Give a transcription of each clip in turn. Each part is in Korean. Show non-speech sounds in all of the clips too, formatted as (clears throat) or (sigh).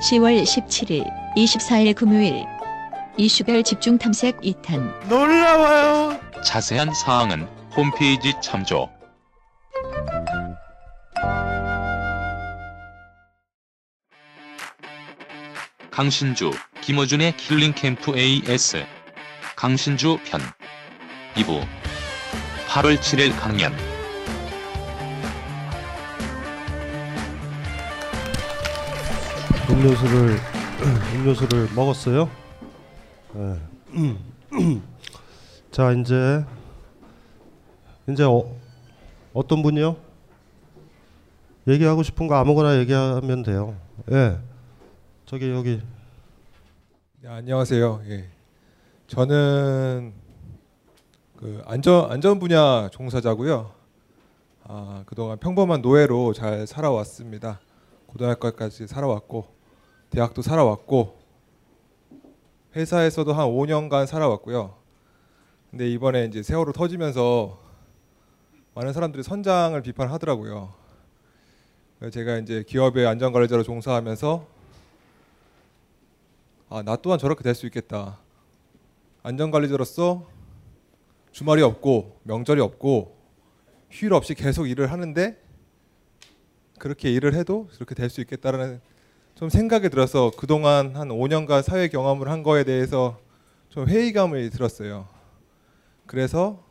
10월 17일, 24일 금요일. 이슈별 집중 탐색 2탄. 놀라워요. 자세한 사항은 홈페이지 참조. 강신주, 김어준의 킬링 캠프 AS 강신주 편 2부 8월 7일 강연 음료수를 (clears throat) 음료수를 먹었어요. 예. (clears throat) 자 이제 이제 어, 어떤 분이요? 얘기하고 싶은 거 아무거나 얘기하면 돼요. 예. 저기 여기 네, 안녕하세요. 예. 저는 그 안전 안전 분야 종사자고요. 아, 그동안 평범한 노예로 잘 살아왔습니다. 고등학교까지 살아왔고 대학도 살아왔고 회사에서도 한 5년간 살아왔고요. 근데 이번에 이제 세월호 터지면서 많은 사람들이 선장을 비판하더라고요. 제가 이제 기업의 안전 관리자로 종사하면서 아, 나 또한 저렇게 될 수 있겠다. 안전 관리자로서 주말이 없고 명절이 없고 휴일 없이 계속 일을 하는데 그렇게 일을 해도 그렇게 될 수 있겠다라는 좀 생각이 들어서 그동안 한 5년간 사회 경험을 한 거에 대해서 좀 회의감을 들었어요. 그래서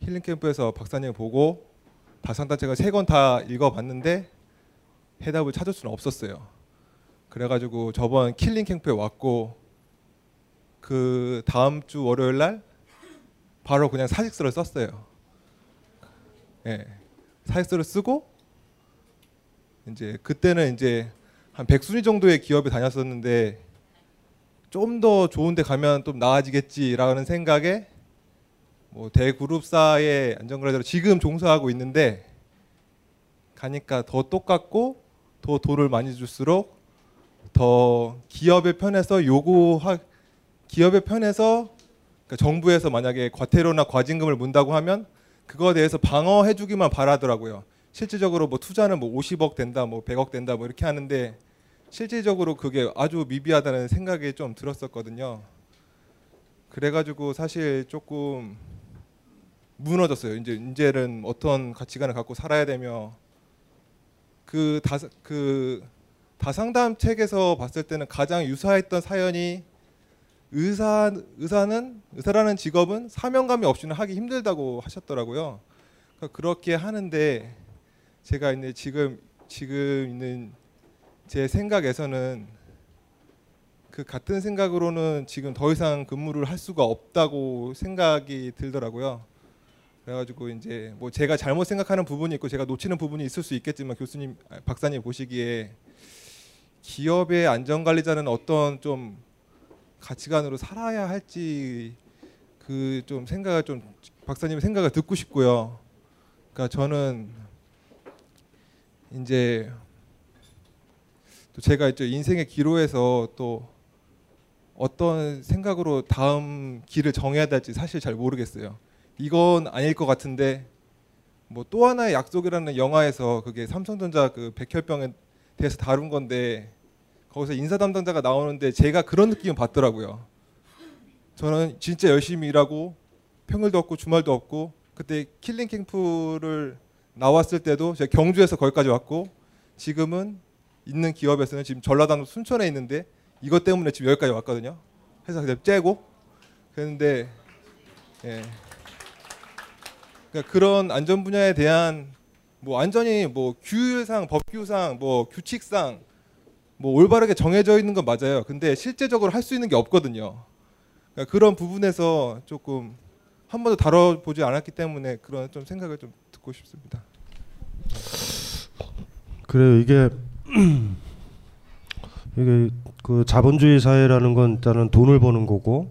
힐링 캠프에서 박사님 보고 다산단체가 세 권 다 읽어봤는데 해답을 찾을 수는 없었어요. 그래가지고 저번 킬링 캠프에 왔고 그 다음 주 월요일 날 바로 그냥 사직서를 썼어요. 예, 사직서를 쓰고 이제 그때는 이제 한 백순위 정도의 기업에 다녔었는데 좀 더 좋은 데 가면 좀 나아지겠지라는 생각에 뭐 대그룹사의 안전관리자로 지금 종사하고 있는데 가니까 더 똑같고 더 돈을 많이 줄수록 더 기업의 편에서 요구하 기업의 편에서 그러니까 정부에서 만약에 과태료나 과징금을 문다고 하면 그거에 대해서 방어해 주기만 바라더라고요. 실질적으로 뭐 투자는 뭐 50억 된다, 뭐 100억 된다, 뭐 이렇게 하는데 실질적으로 그게 아주 미비하다는 생각이 좀 들었었거든요. 그래가지고 사실 조금 무너졌어요. 이제 이제는 어떤 가치관을 갖고 살아야 되며 그 다 그 다상담 책에서 봤을 때는 가장 유사했던 사연이 의사 의사는 의사라는 직업은 사명감이 없이는 하기 힘들다고 하셨더라고요. 그러니까 그렇게 하는데 제가 이제 지금 지금 있는 제 생각에서는 그 같은 생각으로는 지금 더 이상 근무를 할 수가 없다고 생각이 들더라고요. 그래가지고 이제 뭐 제가 잘못 생각하는 부분이 있고 제가 놓치는 부분이 있을 수 있겠지만 교수님, 아, 박사님 보시기에 기업의 안전관리자는 어떤 좀 가치관으로 살아야 할지 그 좀 생각을 좀 박사님 생각을 듣고 싶고요. 그러니까 저는 이제 또 제가 이제 인생의 기로에서 또 어떤 생각으로 다음 길을 정해야 될지 사실 잘 모르겠어요. 이건 아닐 것 같은데 뭐 또 하나의 약속이라는 영화에서 그게 삼성전자 그 백혈병에 대해서 다룬 건데 거기서 인사 담당자가 나오는데 제가 그런 느낌을 받더라고요. 저는 진짜 열심히 일하고 평일도 없고 주말도 없고 그때 킬링 캠프를 나왔을 때도 제가 경주에서 거기까지 왔고 지금은 있는 기업에서는 지금 전라도 순천에 있는데 이것 때문에 지금 여기까지 왔거든요. 회사 그냥 째고 그런데 예. 그러니까 그런 안전 분야에 대한 뭐 완전히 뭐 규율상 법규상 뭐 규칙상 뭐 올바르게 정해져 있는 건 맞아요. 근데 실제적으로 할 수 있는 게 없거든요. 그러니까 그런 부분에서 조금 한 번도 다뤄보지 않았기 때문에 그런 좀 생각을 좀 듣고 싶습니다. 그래요. 이게 (clears throat) 이게 그 자본주의 사회라는 건 일단은 돈을 버는 거고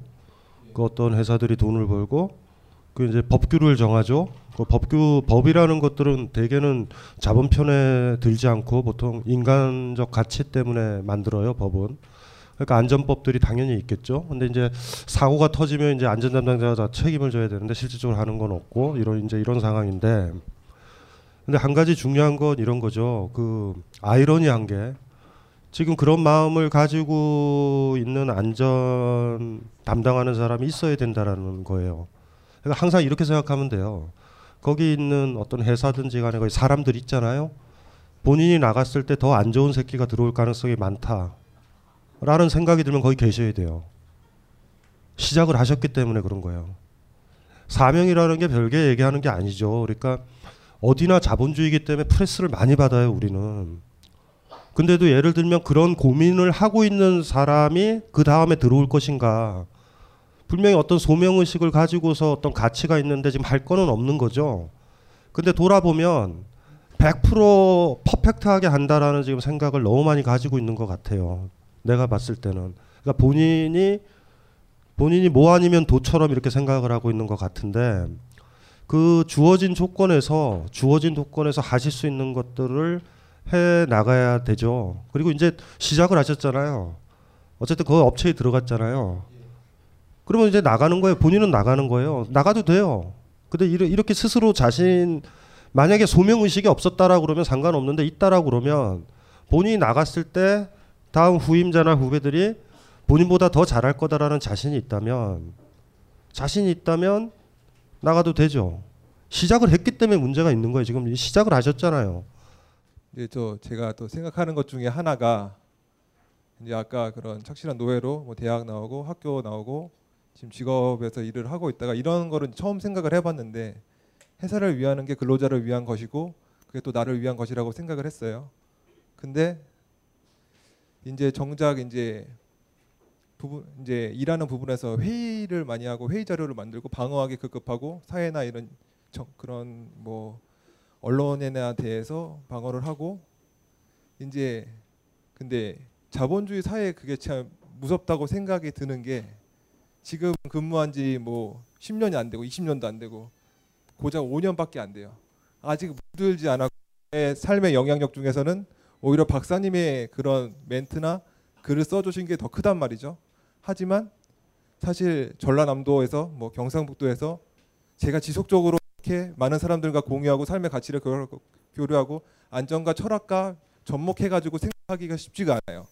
그 어떤 회사들이 돈을 벌고 그 이제 법규를 정하죠. 그 법규 법이라는 것들은 대개는 자본 편에 들지 않고 보통 인간적 가치 때문에 만들어요. 법은. 그러니까 안전법들이 당연히 있겠죠. 근데 이제 사고가 터지면 이제 안전 담당자가 다 책임을 져야 되는데 실질적으로 하는 건 없고 이런 이제 이런 상황인데 근데 한 가지 중요한 건 이런 거죠. 그 아이러니한 게 지금 그런 마음을 가지고 있는 안전 담당하는 사람이 있어야 된다라는 거예요. 그러니까 항상 이렇게 생각하면 돼요. 거기 있는 어떤 회사든지 간에 거기 사람들 있잖아요. 본인이 나갔을 때 더 안 좋은 새끼가 들어올 가능성이 많다. 라는 생각이 들면 거기 계셔야 돼요. 시작을 하셨기 때문에 그런 거예요. 사명이라는 게 별개 얘기하는 게 아니죠. 그러니까 어디나 자본주의이기 때문에 프레스를 많이 받아요, 우리는. 근데도 예를 들면 그런 고민을 하고 있는 사람이 그 다음에 들어올 것인가. 분명히 어떤 소명의식을 가지고서 어떤 가치가 있는데 지금 할 거는 없는 거죠. 근데 돌아보면 100% 퍼펙트하게 한다라는 지금 생각을 너무 많이 가지고 있는 것 같아요. 내가 봤을 때는. 그러니까 본인이 본인이 뭐 아니면 도처럼 이렇게 생각을 하고 있는 것 같은데 그 주어진 조건에서 주어진 조건에서 하실 수 있는 것들을 해 나가야 되죠. 그리고 이제 시작을 하셨잖아요. 어쨌든 그 업체에 들어갔잖아요. 그러면 이제 나가는 거예요. 본인은 나가는 거예요. 나가도 돼요. 근데 이렇게 스스로 자신 만약에 소명 의식이 없었다라고 그러면 상관없는데 있다라고 그러면 본인이 나갔을 때 다음 후임자나 후배들이 본인보다 더 잘할 거다라는 자신이 있다면 자신이 있다면 나가도 되죠. 시작을 했기 때문에 문제가 있는 거예요. 지금 시작을 하셨잖아요. 이제 저 제가 또 생각하는 것 중에 하나가 이제 아까 그런 착실한 노예로 뭐 대학 나오고 학교 나오고 지금 직업에서 일을 하고 있다가 이런 거를 처음 생각을 해봤는데 회사를 위하는 게 근로자를 위한 것이고 그게 또 나를 위한 것이라고 생각을 했어요. 근데 이제 정작 이제 부분 이제 일하는 부분에서 회의를 많이 하고 회의 자료를 만들고 방어하기 급급하고 사회나 이런 정, 그런 뭐 언론에나 대해서 방어를 하고 이제 근데 자본주의 사회에 그게 참 무섭다고 생각이 드는 게 지금 근무한 지 뭐 10년이 안 되고 20년도 안 되고 고작 5년밖에 안 돼요. 아직 물들지 않았고 내 삶의 영향력 중에서는 오히려 박사님의 그런 멘트나 글을 써주신 게 더 크단 말이죠. 하지만 사실 전라남도에서 뭐 경상북도에서 제가 지속적으로 이렇게 많은 사람들과 공유하고 삶의 가치를 교류- 교류하고 안전과 철학과 접목해가지고 생각하기가 쉽지가 않아요.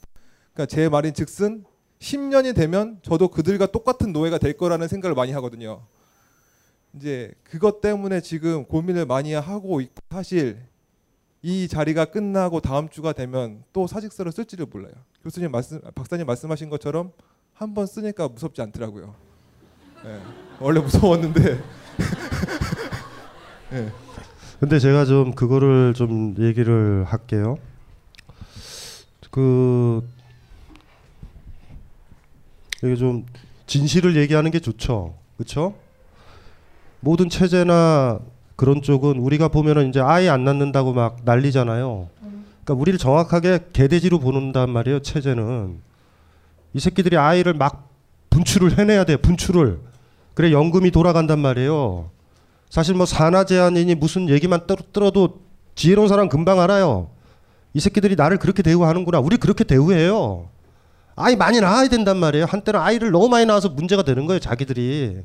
그러니까 제 말인 즉슨 10년이 되면 저도 그들과 똑같은 노예가 될 거라는 생각을 많이 하거든요. 이제 그것 때문에 지금 고민을 많이 하고 있고 사실 이 자리가 끝나고 다음 주가 되면 또 사직서를 쓸지를 몰라요. 교수님 말씀, 박사님 말씀하신 것처럼 한 번 쓰니까 무섭지 않더라고요. 예, 원래 무서웠는데. (laughs) 예. 근데 제가 좀 그거를 좀 얘기를 할게요. 그 이게 좀 진실을 얘기하는 게 좋죠. 그렇죠? 모든 체제나 그런 쪽은 우리가 보면은 이제 아예 안 낳는다고 막 난리잖아요. 그러니까 우리를 정확하게 개돼지로 보는단 말이에요. 체제는 이 새끼들이 아이를 막 분출을 해내야 돼. 분출을 그래 연금이 돌아간단 말이에요. 사실 뭐 산하 제한이니 무슨 얘기만 떨- 들어도 지혜로운 사람 금방 알아요. 이 새끼들이 나를 그렇게 대우하는구나. 우리 그렇게 대우해요. 아이 많이 낳아야 된단 말이에요. 한때는 아이를 너무 많이 낳아서 문제가 되는 거예요. 자기들이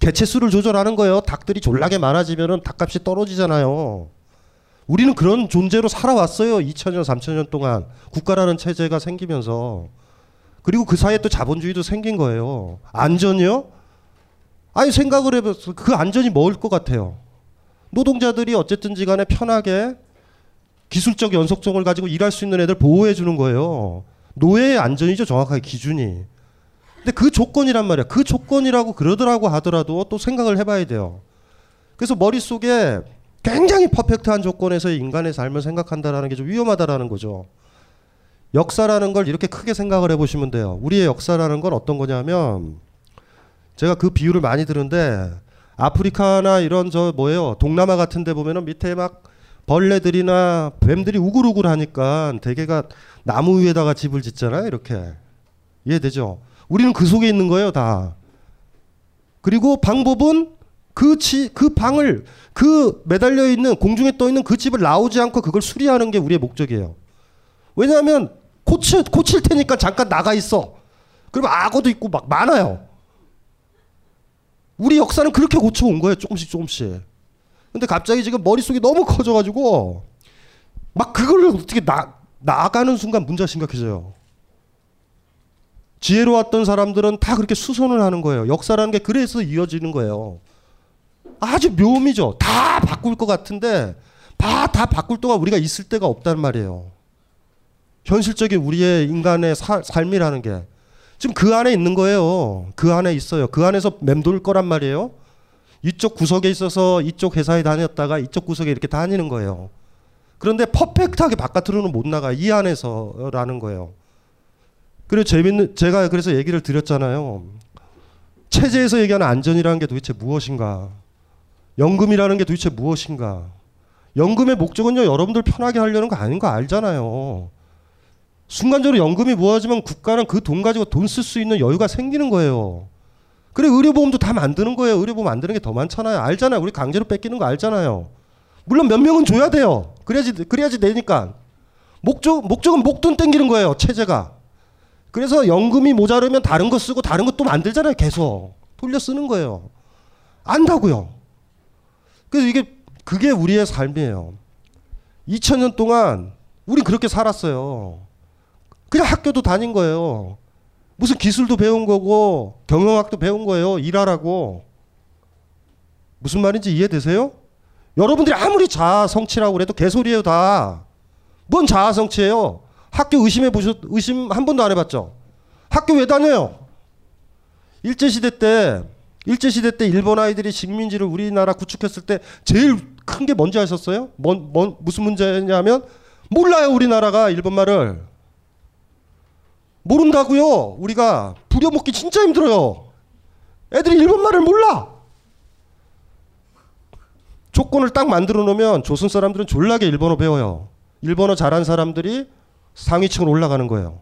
개체 수를 조절하는 거예요. 닭들이 졸라게 많아지면은 닭값이 떨어지잖아요. 우리는 그런 존재로 살아왔어요. 2000년, 3000년 동안 국가라는 체제가 생기면서 그리고 그 사이에 또 자본주의도 생긴 거예요. 안전이요? 아니 생각을 해봐서 그 안전이 뭐일 것 같아요. 노동자들이 어쨌든지 간에 편하게 기술적 연속성을 가지고 일할 수 있는 애들 보호해 주는 거예요. 노예의 안전이죠, 정확하게 기준이. 근데 그 조건이란 말이야. 그 조건이라고 그러더라고 하더라도 또 생각을 해봐야 돼요. 그래서 머릿속에 굉장히 퍼펙트한 조건에서 인간의 삶을 생각한다라는 게 좀 위험하다라는 거죠. 역사라는 걸 이렇게 크게 생각을 해보시면 돼요. 우리의 역사라는 건 어떤 거냐면 제가 그 비유를 많이 드는데 아프리카나 이런 저 뭐예요 동남아 같은 데 보면은 밑에 막 벌레들이나 뱀들이 우글우글 하니까 대개가 나무 위에다가 집을 짓잖아요 이렇게 이해되죠 우리는 그 속에 있는 거예요 다 그리고 방법은 그, 지, 그 방을 그 매달려 있는 공중에 떠 있는 그 집을 나오지 않고 그걸 수리하는 게 우리의 목적이에요 왜냐하면 고칠, 고칠 테니까 잠깐 나가 있어 그러면 악어도 있고 막 많아요 우리 역사는 그렇게 고쳐온 거예요. 조금씩 조금씩. 근데 갑자기 지금 머릿속이 너무 커져가지고 막 그걸 어떻게 나, 나가는 순간 문제가 심각해져요. 지혜로웠던 사람들은 다 그렇게 수선을 하는 거예요. 역사라는 게 그래서 이어지는 거예요. 아주 묘미죠. 다 바꿀 것 같은데 다, 다 바꿀 동안 우리가 있을 데가 없단 말이에요. 현실적인 우리의 인간의 사, 삶이라는 게. 지금 그 안에 있는 거예요. 그 안에 있어요. 그 안에서 맴돌 거란 말이에요. 이쪽 구석에 있어서 이쪽 회사에 다녔다가 이쪽 구석에 이렇게 다니는 거예요. 그런데 퍼펙트하게 바깥으로는 못 나가. 이 안에서라는 거예요. 그리고 재밌는 제가 그래서 얘기를 드렸잖아요. 체제에서 얘기하는 안전이라는 게 도대체 무엇인가? 연금이라는 게 도대체 무엇인가? 연금의 목적은요, 여러분들 편하게 하려는 거 아닌 거 알잖아요. 순간적으로 연금이 모아지면 국가는 그 돈 가지고 돈 쓸 수 있는 여유가 생기는 거예요. 그래 의료보험도 다 만드는 거예요. 의료보험 만드는 게 더 많잖아요. 알잖아요. 우리 강제로 뺏기는 거 알잖아요. 물론 몇 명은 줘야 돼요. 그래야지 그래야지 되니까. 목적 목적은 목돈 땡기는 거예요. 체제가. 그래서 연금이 모자르면 다른 거 쓰고 다른 거또 만들잖아요. 계속 돌려 쓰는 거예요. 안다고요. 그래서 이게 그게 우리의 삶이에요. 2000년 동안 우린 그렇게 살았어요. 그냥 학교도 다닌 거예요. 무슨 기술도 배운 거고 경영학도 배운 거예요. 일하라고. 무슨 말인지 이해되세요? 여러분들이 아무리 자아 성취라고 그래도 개소리예요 다. 뭔 자아 성취예요? 학교 의심해 보셨 의심 한 번도 안 해봤죠? 학교 왜 다녀요? 일제 시대 때 일제 시대 때 일본 아이들이 식민지를 우리나라 구축했을 때 제일 큰 게 뭔지 아셨어요? 뭔, 뭔 무슨 문제냐면 몰라요 우리나라가 일본 말을 모른다고요. 우리가 부려먹기 진짜 힘들어요. 애들이 일본 말을 몰라. 조건을 딱 만들어 놓으면 조선 사람들은 졸라게 일본어 배워요. 일본어 잘한 사람들이 상위층으로 올라가는 거예요.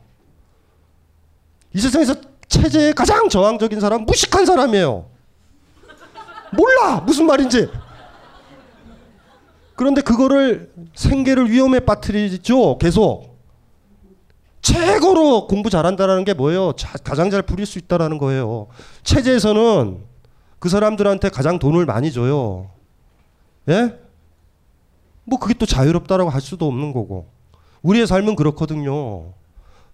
이 세상에서 체제에 가장 저항적인 사람 무식한 사람이에요. 몰라 무슨 말인지. 그런데 그거를 생계를 위험에 빠뜨리죠. 계속. 최고로 공부 잘한다라는 게 뭐예요? 자, 가장 잘 부릴 수 있다라는 거예요. 체제에서는 그 사람들한테 가장 돈을 많이 줘요. 예? 뭐 그게 또 자유롭다라고 할 수도 없는 거고. 우리의 삶은 그렇거든요.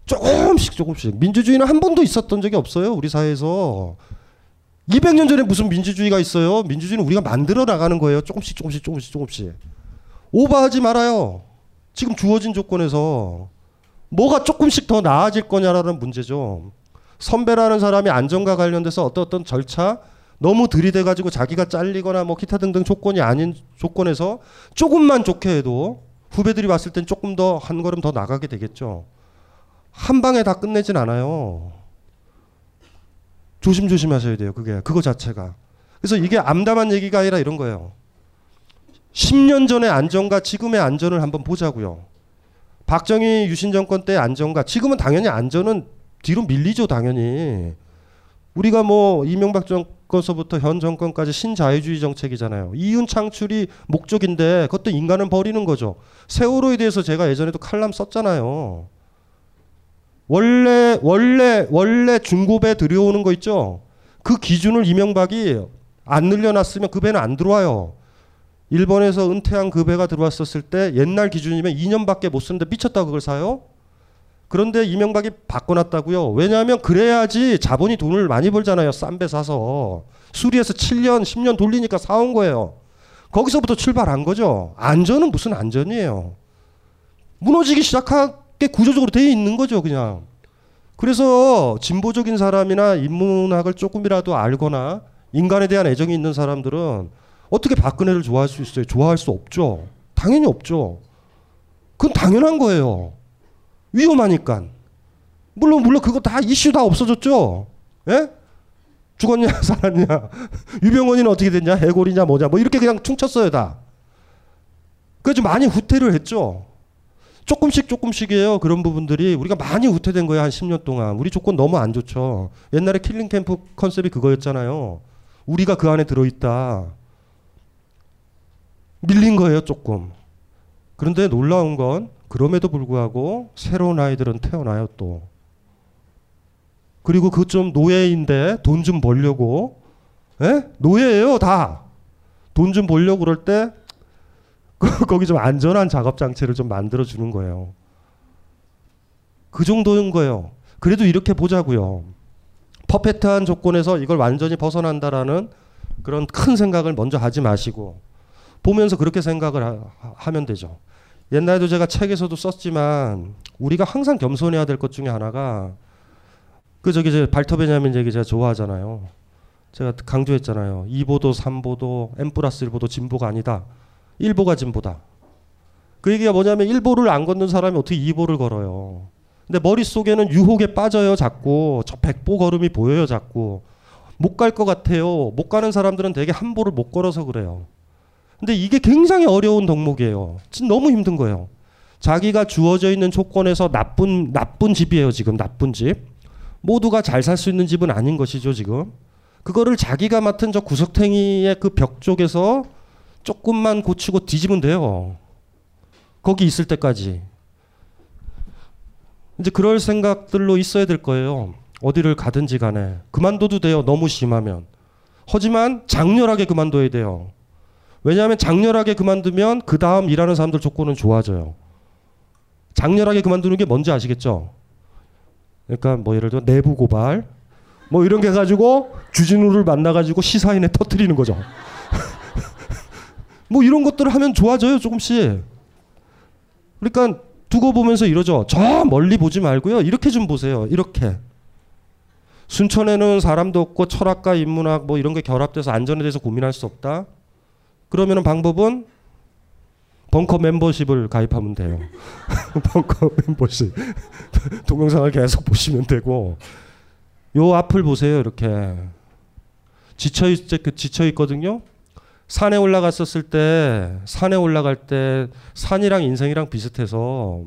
조금씩 조금씩 민주주의는 한 번도 있었던 적이 없어요. 우리 사회에서 200년 전에 무슨 민주주의가 있어요? 민주주의는 우리가 만들어 나가는 거예요. 조금씩 조금씩 조금씩 조금씩. 오버하지 말아요. 지금 주어진 조건에서 뭐가 조금씩 더 나아질 거냐라는 문제죠. 선배라는 사람이 안전과 관련돼서 어떤 어떤 절차 너무 들이대 가지고 자기가 잘리거나 뭐 기타 등등 조건이 아닌 조건에서 조금만 좋게 해도 후배들이 봤을 땐 조금 더 한 걸음 더 나가게 되겠죠. 한 방에 다 끝내진 않아요. 조심조심 하셔야 돼요. 그게 그거 자체가. 그래서 이게 암담한 얘기가 아니라 이런 거예요. 10년 전의 안전과 지금의 안전을 한번 보자고요. 박정희 유신 정권 때의 안전과 지금은 당연히 안전은 뒤로 밀리죠, 당연히. 우리가 뭐 이명박 정 권서부터 현 정권까지 신자유주의 정책이잖아요. 이윤 창출이 목적인데 그것도 인간은 버리는 거죠. 세월호에 대해서 제가 예전에도 칼럼 썼잖아요. 원래 원래 원래 중고배 들여오는 거 있죠. 그 기준을 이명박이 안 늘려놨으면 그 배는 안 들어와요. 일본에서 은퇴한 그 배가 들어왔었을 때 옛날 기준이면 2년밖에 못 쓰는데 미쳤다고 그걸 사요? 그런데 이명박이 바꿔놨다고요. 왜냐하면 그래야지 자본이 돈을 많이 벌잖아요. 싼 배 사서 수리해서 7년, 10년 돌리니까 사온 거예요. 거기서부터 출발한 거죠. 안전은 무슨 안전이에요. 무너지기 시작하게 구조적으로 돼 있는 거죠, 그냥. 그래서 진보적인 사람이나 인문학을 조금이라도 알거나 인간에 대한 애정이 있는 사람들은 어떻게 박근혜를 좋아할 수 있어요? 좋아할 수 없죠. 당연히 없죠. 그건 당연한 거예요. 위험하니까. 물론 물론 그거 다 이슈 다 없어졌죠. 예? 죽었냐 (laughs) 살았냐 유병언이는 어떻게 됐냐 해골이냐 뭐냐 뭐 이렇게 그냥 퉁쳤어요 다. 그래서 많이 후퇴를 했죠. 조금씩 조금씩이에요 그런 부분들이 우리가 많이 후퇴된 거예요 한 10년 동안 우리 조건 너무 안 좋죠. 옛날에 킬링 캠프 컨셉이 그거였잖아요. 우리가 그 안에 들어 있다. 밀린 거예요 조금. 그런데 놀라운 건 그럼에도 불구하고 새로운 아이들은 태어나요 또. 그리고 그 좀 노예인데 돈 좀 벌려고 예? 노예예요 다. 돈 좀 벌려고 그럴 때 (laughs) 거기 좀 안전한 작업 장치를 좀 만들어 주는 거예요. 그 정도인 거예요. 그래도 이렇게 보자고요. 퍼펙트한 조건에서 이걸 완전히 벗어난다라는 그런 큰 생각을 먼저 하지 마시고 보면서 그렇게 생각을 하, 면 되죠. 옛날에도 제가 책에서도 썼지만 우리가 항상 겸손해야 될 것 중에 하나가 그 저기 제 발터 베냐민 얘기 제가 좋아하잖아요. 제가 강조했잖아요. 2보도 3보도 M 플러스 1보도 진보가 아니다. 1보가 진보다. 그 얘기가 뭐냐면 1보를 안 걷는 사람이 어떻게 2보를 걸어요. 근데 머릿속에는 유혹에 빠져요, 자꾸. 저 100보 걸음이 보여요, 자꾸. 못 갈 것 같아요. 못 가는 사람들은 되게 한 보를 못 걸어서 그래요. 근데 이게 굉장히 어려운 덕목이에요. 진짜 너무 힘든 거예요. 자기가 주어져 있는 조건에서 나쁜 나쁜 집이에요, 지금 나쁜 집. 모두가 잘 살 수 있는 집은 아닌 것이죠, 지금. 그거를 자기가 맡은 저 구석탱이의 그 벽 쪽에서 조금만 고치고 뒤집으면 돼요. 거기 있을 때까지. 이제 그럴 생각들로 있어야 될 거예요. 어디를 가든지 간에. 그만둬도 돼요. 너무 심하면. 하지만 장렬하게 그만둬야 돼요. 왜냐하면 장렬하게 그만두면 그 다음 일하는 사람들 조건은 좋아져요. 장렬하게 그만두는 게 뭔지 아시겠죠? 그러니까 뭐 예를 들어 내부 고발 뭐 이런 게 가지고 주진우를 만나가지고 시사인에 터트리는 거죠. (laughs) 뭐 이런 것들을 하면 좋아져요 조금씩. 그러니까 두고 보면서 이러죠. 저 멀리 보지 말고요. 이렇게 좀 보세요. 이렇게. 순천에는 사람도 없고 철학과 인문학 뭐 이런 게 결합돼서 안전에 대해서 고민할 수 없다. 그러면 방법은 벙커 멤버십을 가입하면 돼요. (laughs) 벙커 멤버십. (laughs) 동영상을 계속 보시면 되고 요 앞을 보세요. 이렇게 지쳐 있 지쳐 있거든요. 산에 올라갔었을 때 산에 올라갈 때 산이랑 인생이랑 비슷해서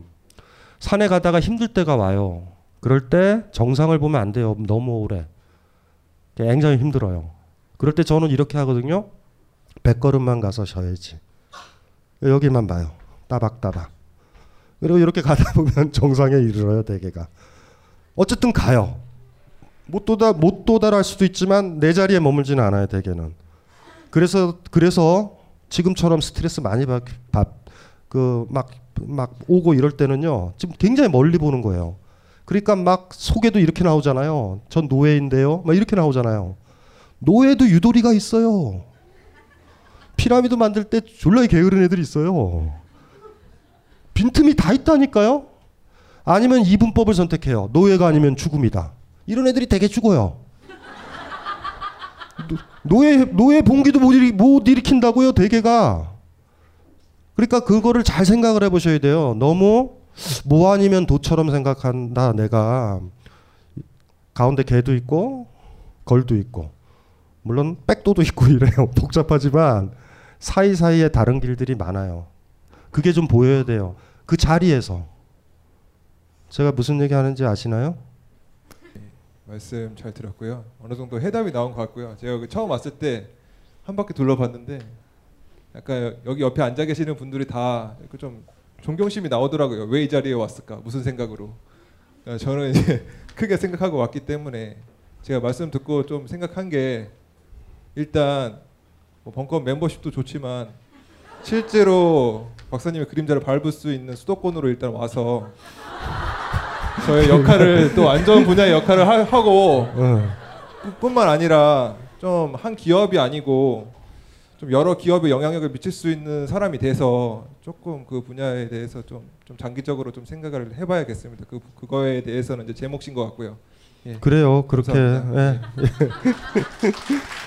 산에 가다가 힘들 때가 와요. 그럴 때 정상을 보면 안 돼요. 너무 오래. 굉장히 힘들어요. 그럴 때 저는 이렇게 하거든요. 100걸음만 가서 쉬어야지. 여기만 봐요. 따박따박. 그리고 이렇게 가다 (laughs) 보면 정상에 이르러요, 대개가. 어쨌든 가요. 못 도달 못 도달할 수도 있지만 내 자리에 머물지는 않아요, 대개는. 그래서 그래서 지금처럼 스트레스 많이 받그막막 오고 이럴 때는요. 지금 굉장히 멀리 보는 거예요. 그러니까 막 속에도 이렇게 나오잖아요. 전 노예인데요. 막 이렇게 나오잖아요. 노예도 유도리가 있어요. 피라미드 만들 때 졸라 게으른 애들이 있어요. 빈틈이 다 있다니까요. 아니면 이분법을 선택해요. 노예가 아니면 죽음이다. 이런 애들이 되게 죽어요. 노예 노예 봉기도 못, 일으, 못 일으킨다고요. 대개가. 그러니까 그거를 잘 생각을 해보셔야 돼요. 너무 뭐 아니면 도처럼 생각한다 내가 가운데 개도 있고 걸도 있고 물론 백도도 있고 이래요 (laughs) 복잡하지만 사이사이에 다른 길들이 많아요 그게 좀 보여야 돼요 그 자리에서 제가 무슨 얘기 하는지 아시나요? 말씀 잘 들었고요. 어느 정도 해답이 나온 것 같고요. 제가 그 처음 왔을 때 한 바퀴 둘러봤는데 약간 여기 옆에 앉아 계시는 분들이 다 좀 존경심이 나오더라고요. 왜 이 자리에 왔을까? 무슨 생각으로? 어, 저는 이제 (laughs) 크게 생각하고 왔기 때문에 제가 말씀 듣고 좀 생각한 게 일단 뭐 벙커 멤버십도 좋지만 실제로 박사님의 그림자를 밟을 수 있는 수도권으로 일단 와서 저의 역할을 또 안전 분야의 역할을 하, 하고 응. 뿐만 아니라 좀 한 기업이 아니고 좀 여러 기업에 영향력을 미칠 수 있는 사람이 돼서 조금 그 분야에 대해서 좀, 좀 장기적으로 좀 생각을 해봐야겠습니다. 그 그거에 대해서는 이제 제 몫인 것 같고요. 예. 그래요 그렇게. 예. (laughs)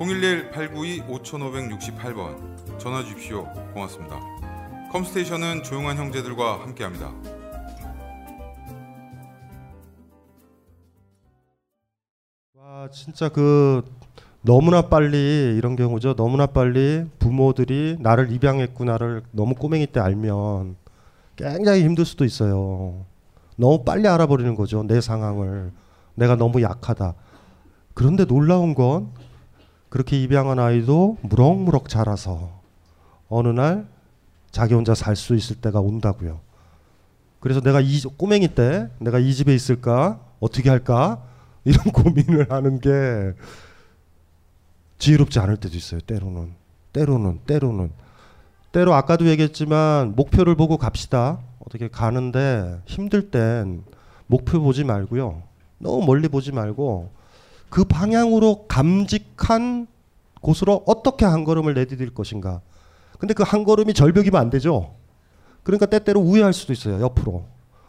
011-892-5568번 전화 주십시오. 고맙습니다. 컴스테이션은 조용한 형제들과 함께합니다. 와 진짜 그 너무나 빨리 이런 경우죠. 너무나 빨리 부모들이 나를 입양했구나를 너무 꼬맹이 때 알면 굉장히 힘들 수도 있어요. 너무 빨리 알아버리는 거죠. 내 상황을. 내가 너무 약하다. 그런데 놀라운 건 그렇게 입양한 아이도 무럭무럭 자라서 어느 날 자기 혼자 살 수 있을 때가 온다고요. 그래서 내가 이 꼬맹이 때 내가 이 집에 있을까 어떻게 할까 (laughs) 이런 고민을 하는 게 지혜롭지 않을 때도 있어요. 때로는 때로는 때로는 때로 아까도 얘기했지만 목표를 보고 갑시다. 어떻게 가는데 힘들 땐 목표 보지 말고요. 너무 멀리 보지 말고 그 방향으로 감직한 곳으로 어떻게 한 걸음을 내디딜 것인가. 근데 그 한 걸음이 절벽이면 안 되죠. 그러니까 때때로 우회할 수도 있어요. 옆으로.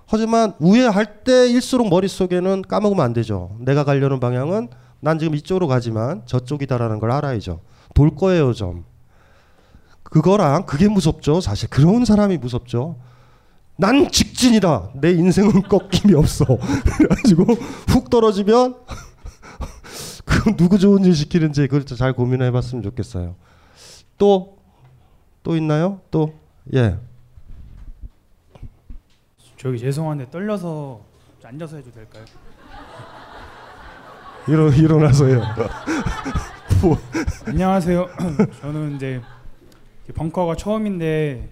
하지만 우회할 때일수록 머릿속에는 까먹으면 안 되죠. 내가 가려는 방향은 난 지금 이쪽으로 가지만 저쪽이다라는 걸 알아야죠. 돌 거예요, 좀. 그거랑 그게 무섭죠. 사실 그런 사람이 무섭죠. 난 직진이다. 내 인생은 (laughs) 꺾임이 없어. (laughs) 그래가지고 훅 떨어지면 그 누구 좋은 일 시키는지 그걸 좀잘 고민해 봤으면 좋겠어요. 또 또 있나요? 또 예. 저기 죄송한데 떨려서 좀 앉아서 해도 될까요? 일어 일어나서요. 뭐. (laughs) 안녕하세요. (clears throat) 저는 이제 벙커가 처음인데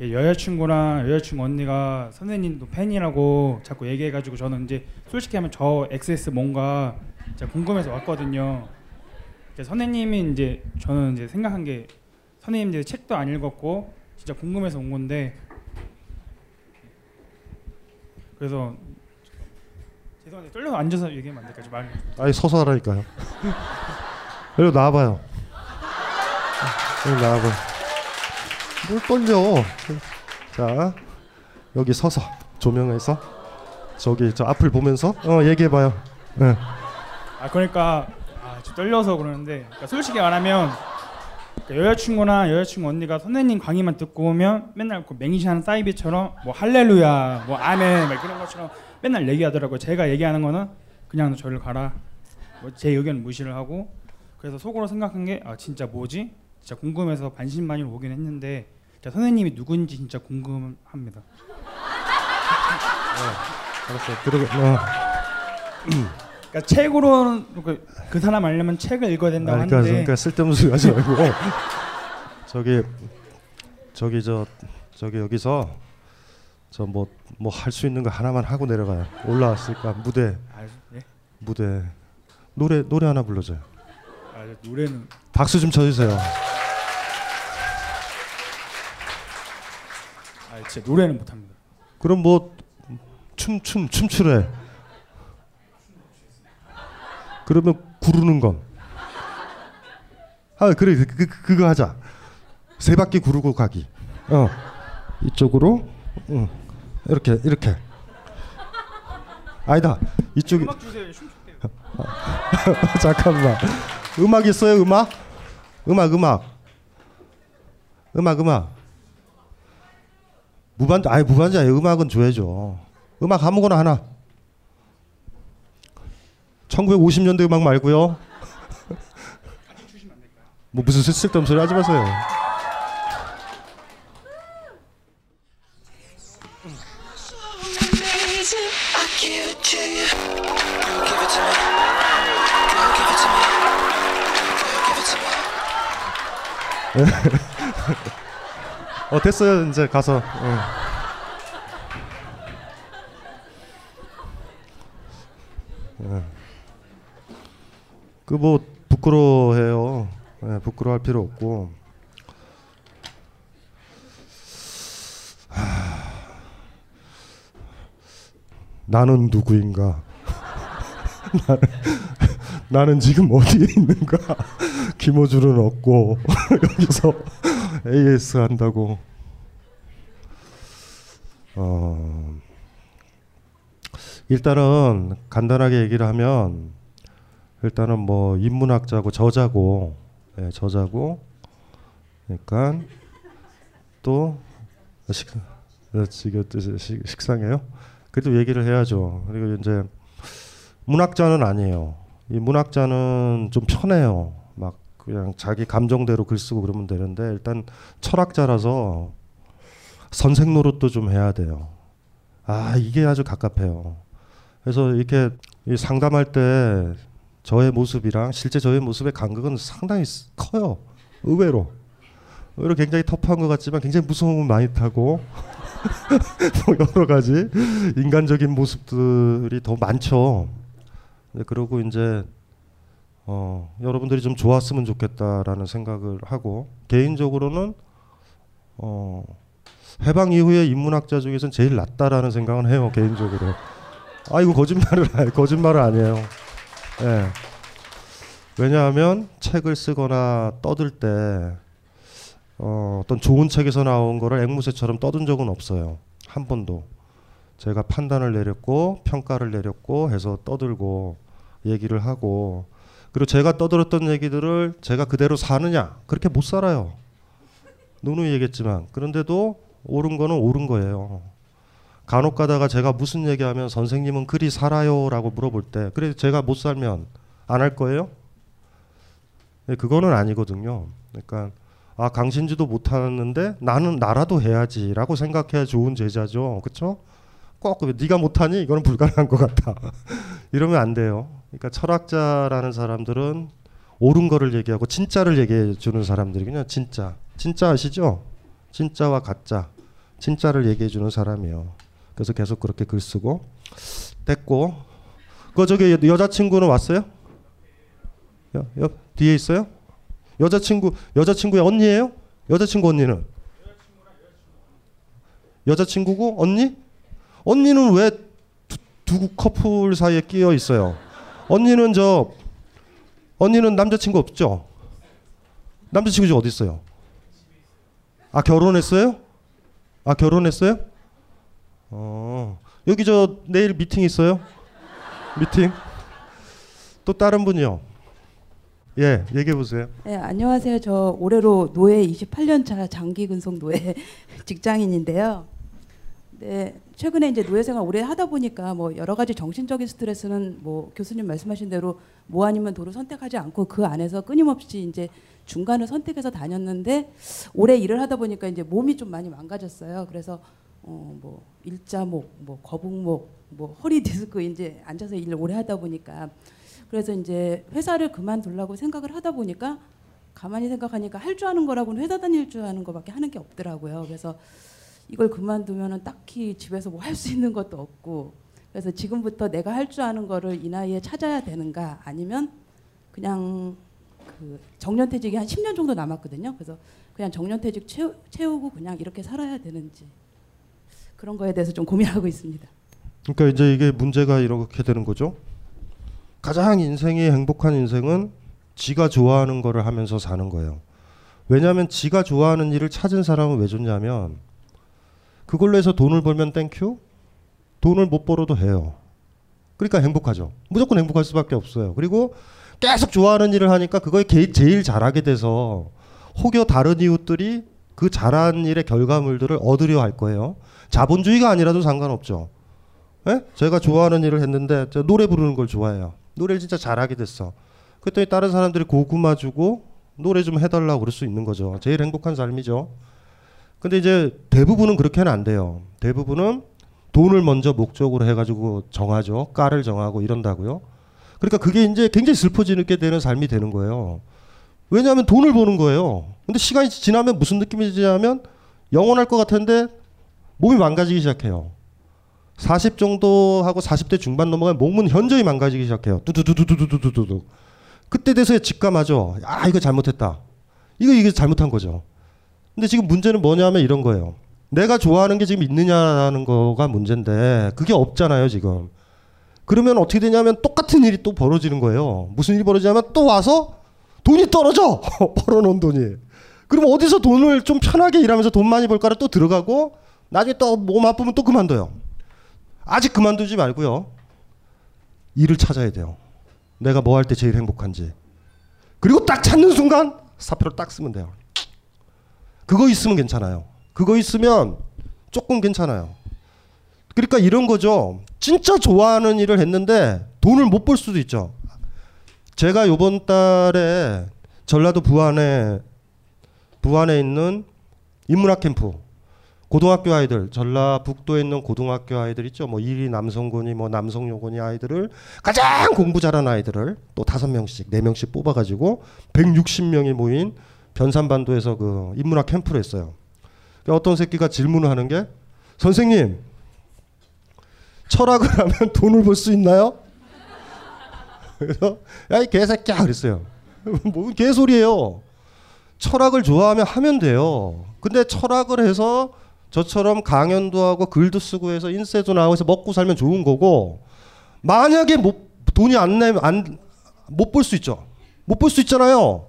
여자친구랑 여자친구 언니가 선생님도 팬이라고 자꾸 얘기해가지고 저는 이제 솔직히 하면 저 XS 뭔가 궁금해서 왔거든요. 선생님이 이제 저는 이제 생각한 게 선생님 이제 책도 안 읽었고 진짜 궁금해서 온 건데 그래서 죄송한데 떨려서 앉아서 얘기하면 안 될까요? 말. 아니 서서 하라니까요. 여기 (laughs) 나와봐요. 여기 나와봐. 뭘 떨려? 자 여기 서서 조명해서 저기 저 앞을 보면서 어 얘기해봐요. 네. 아 그러니까 아, 저 떨려서 그러는데 그러니까 솔직히 말하면 그러니까 여자친구나 여자친구 언니가 선생님 강의만 듣고 오면 맨날 그 맹시하는 사이비처럼 뭐 할렐루야 뭐 아멘 막 그런 것처럼 맨날 얘기하더라고요. 제가 얘기하는 거는 그냥 너 저를 가라. 뭐 제 의견 무시를 하고 그래서 속으로 생각한 게 아 진짜 뭐지? 진짜 궁금해서 반신반의로 오긴 했는데 선생님이 누군지 진짜 궁금합니다. 알았어요. 들어. 어. 그러니까 책으로는 그, 그 사람 알려면 책을 읽어야 된다고 그러니까, 하는데 그러니까 쓸데없는 소리 하지 말고 저기 저기 저 저기 여기서 저 뭐 뭐 할 수 있는 거 하나만 하고 내려가요. 올라왔으니까 무대 아, 예? 무대 노래 노래 하나 불러줘요. 아, 노래는 박수 좀 쳐주세요. 아 진짜 노래는 못합니다. 그럼 뭐 춤춤 춤추래. 그러면 구르는 건. 아 그래 그, 그 그 거 하자. 세 바퀴 구르고 가기. 어 이쪽으로 응. 이렇게 이렇게. 아니다 이쪽이. 음악 주세요. (laughs) 잠깐만. 음악 있어요 음악? 음악 음악. 음악 음악. 무반주 아니 무반주 아니 음악은 줘야죠. 음악 아무거나 하나. 1950년대 음악 말고요. (laughs) 뭐 무슨 쓸- 쓸데없는 소리 하지 마세요. (laughs) 어 됐어요 이제 가서. 어. 그뭐 부끄러워해요. 예, 부끄러워할 필요 없고. 하... 나는 누구인가? (laughs) 나는, 나는 지금 어디에 있는가? (laughs) 김호준은 없고 (laughs) 여기서 AS 한다고. 어, 일단은 간단하게 얘기를 하면 일단은 뭐 인문학자고 저자고 예, 저자고 그러니까 또 식, 어, 지금 식상해요. 그래도 얘기를 해야죠. 그리고 이제 문학자는 아니에요. 이 문학자는 좀 편해요. 막 그냥 자기 감정대로 글 쓰고 그러면 되는데 일단 철학자라서 선생 노릇도 좀 해야 돼요. 아 이게 아주 갑갑해요. 그래서 이렇게 이 상담할 때 저의 모습이랑 실제 저의 모습의 간극은 상당히 스- 커요. 의외로. 의외로 굉장히 터프한 것 같지만 굉장히 무서움을 많이 타고 (laughs) 뭐 여러 가지 인간적인 모습들이 더 많죠. 네, 그러고 이제 어, 여러분들이 좀 좋았으면 좋겠다라는 생각을 하고 개인적으로는 어, 해방 이후에 인문학자 중에서는 제일 낫다라는 생각은 해요 개인적으로. 아 이거 거짓말을 안- 거짓말은 아니에요. 예. 왜냐하면 책을 쓰거나 떠들 때 어, 어떤 좋은 책에서 나온 거를 앵무새처럼 떠든 적은 없어요. 한 번도. 제가 판단을 내렸고 평가를 내렸고 해서 떠들고 얘기를 하고 그리고 제가 떠들었던 얘기들을 제가 그대로 사느냐 그렇게 못 살아요. 누누이 얘기했지만 그런데도 옳은 거는 옳은 거예요. 간혹 가다가 제가 무슨 얘기하면 선생님은 그리 살아요라고 물어볼 때 그래 제가 못 살면 안 할 거예요? 네, 그거는 아니거든요. 그러니까 아 강신지도 못 하는데 나는 나라도 해야지라고 생각해야 좋은 제자죠. 그렇죠? 꼭 네가 못하니 이거는 불가능한 것 같다. (laughs) 이러면 안 돼요. 그러니까 철학자라는 사람들은 옳은 거를 얘기하고 진짜를 얘기해 주는 사람들이군요. 진짜. 진짜 아시죠? 진짜와 가짜. 진짜를 얘기해 주는 사람이에요. 그래서 계속 그렇게 글 쓰고 됐고 그 저기 여- 여자친구는 왔어요? 여, 여 뒤에 있어요? 여자친구 여자친구의 언니예요? 여자친구 언니는 여자친구고 언니? 언니는 왜 두, 두 커플 사이에 끼어 있어요? 언니는 저 언니는 남자친구 없죠? 남자친구 지금 어디 있어요? 아 결혼했어요? 아 결혼했어요? 어 여기 저 내일 미팅 있어요? 미팅? 또 다른 분이요? 예 얘기해 보세요. 네, 안녕하세요. 저 올해로 노예 28년 차 장기 근속 노예 (laughs) 직장인인데요. 네, 최근에 이제 노예 생활 오래 하다 보니까 뭐 여러 가지 정신적인 스트레스는 뭐 교수님 말씀하신 대로 뭐 아니면 도를 선택하지 않고 그 안에서 끊임없이 이제 중간을 선택해서 다녔는데 오래 일을 하다 보니까 이제 몸이 좀 많이 망가졌어요. 그래서 어 뭐 일자목, 뭐 거북목, 뭐 허리 디스크 이제 앉아서 일을 오래 하다 보니까 그래서 이제 회사를 그만두려고 생각을 하다 보니까 가만히 생각하니까 할 줄 아는 거라고는 회사 다닐 줄 아는 거밖에 하는 게 없더라고요. 그래서 이걸 그만두면은 딱히 집에서 뭐 할 수 있는 것도 없고 그래서 지금부터 내가 할 줄 아는 거를 이 나이에 찾아야 되는가 아니면 그냥 그 정년퇴직이 한 10년 정도 남았거든요. 그래서 그냥 정년퇴직 채우, 채우고 그냥 이렇게 살아야 되는지 그런 거에 대해서 좀 고민하고 있습니다. 그러니까 이제 이게 문제가 이렇게 되는 거죠. 가장 인생이 행복한 인생은 지가 좋아하는 거를 하면서 사는 거예요. 왜냐하면 지가 좋아하는 일을 찾은 사람은 왜 좋냐면 그걸로 해서 돈을 벌면 thank you, 돈을 못 벌어도 해요. 그러니까 행복하죠. 무조건 행복할 수밖에 없어요. 그리고 계속 좋아하는 일을 하니까 게- 제일 잘하게 돼서 혹여 다른 이웃들이 그 잘한 일의 결과물들을 얻으려 할 거예요. 자본주의가 아니라도 상관없죠. 예? 제가 좋아하는 일을 했는데 저 노래 부르는 걸 좋아해요. 노래를 진짜 잘하게 됐어. 그랬더니 다른 사람들이 고구마 주고 노래 좀 해달라고 그럴 수 있는 거죠. 제일 행복한 삶이죠. 근데 이제 대부분은 그렇게는 안 돼요. 대부분은 돈을 먼저 목적으로 해가지고 정하죠. 까를 정하고 이런다고요. 그러니까 그게 이제 굉장히 슬퍼지게 되는 삶이 되는 거예요. 왜냐하면 돈을 버는 거예요. 근데 시간이 지나면 무슨 느낌이 드냐면 영원할 것 같은데 몸이 망가지기 시작해요. 40 정도 하고 40대 중반 넘어가면 몸은 현저히 망가지기 시작해요. 두두두두두두두두. 그때 돼서야 직감하죠. 아 이거 잘못했다. 이거 이게 잘못한 거죠. 근데 지금 문제는 뭐냐면 이런 거예요. 내가 좋아하는 게 지금 있느냐라는 거가 문제인데 그게 없잖아요 지금. 그러면 어떻게 되냐면 똑같은 일이 또 벌어지는 거예요. 무슨 일이 벌어지냐면 또 와서 돈이 떨어져 (laughs) 벌어놓은 돈이. 그럼 어디서 돈을 좀 편하게 일하면서 돈 많이 벌까를 또 들어가고 나중에 또 몸 아프면 또 그만둬요. 아직 그만두지 말고요. 일을 찾아야 돼요. 내가 뭐 할 때 제일 행복한지. 그리고 딱 찾는 순간 사표를 딱 쓰면 돼요. 그거 있으면 괜찮아요. 그거 있으면 조금 괜찮아요. 그러니까 이런 거죠. 진짜 좋아하는 일을 했는데 돈을 못 벌 수도 있죠. 제가 요번 달에 전라도 부안에 부안에 있는 인문학 캠프 고등학교 아이들 전라북도에 있는 고등학교 아이들 있죠. 뭐 이리 남성군이 뭐 남성 요군이 아이들을 가장 공부 잘하는 아이들을 또 다섯 명씩 네 명씩 뽑아가지고 160명이 모인 변산반도에서 그 인문학 캠프를 했어요. 그러니까 어떤 새끼가 질문을 하는 게 선생님 철학을 (laughs) 하면 돈을 벌 수 있나요? 그래서 야 이 개새끼야 그랬어요. (laughs) 뭔 개소리예요. 철학을 좋아하면 하면 돼요. 근데 철학을 해서 저처럼 강연도 하고 글도 쓰고 해서 인쇄도 나오고 해서 먹고 살면 좋은 거고 만약에 못, 돈이 안 내면 안 못 벌 수 있죠. 못 벌 수 있잖아요.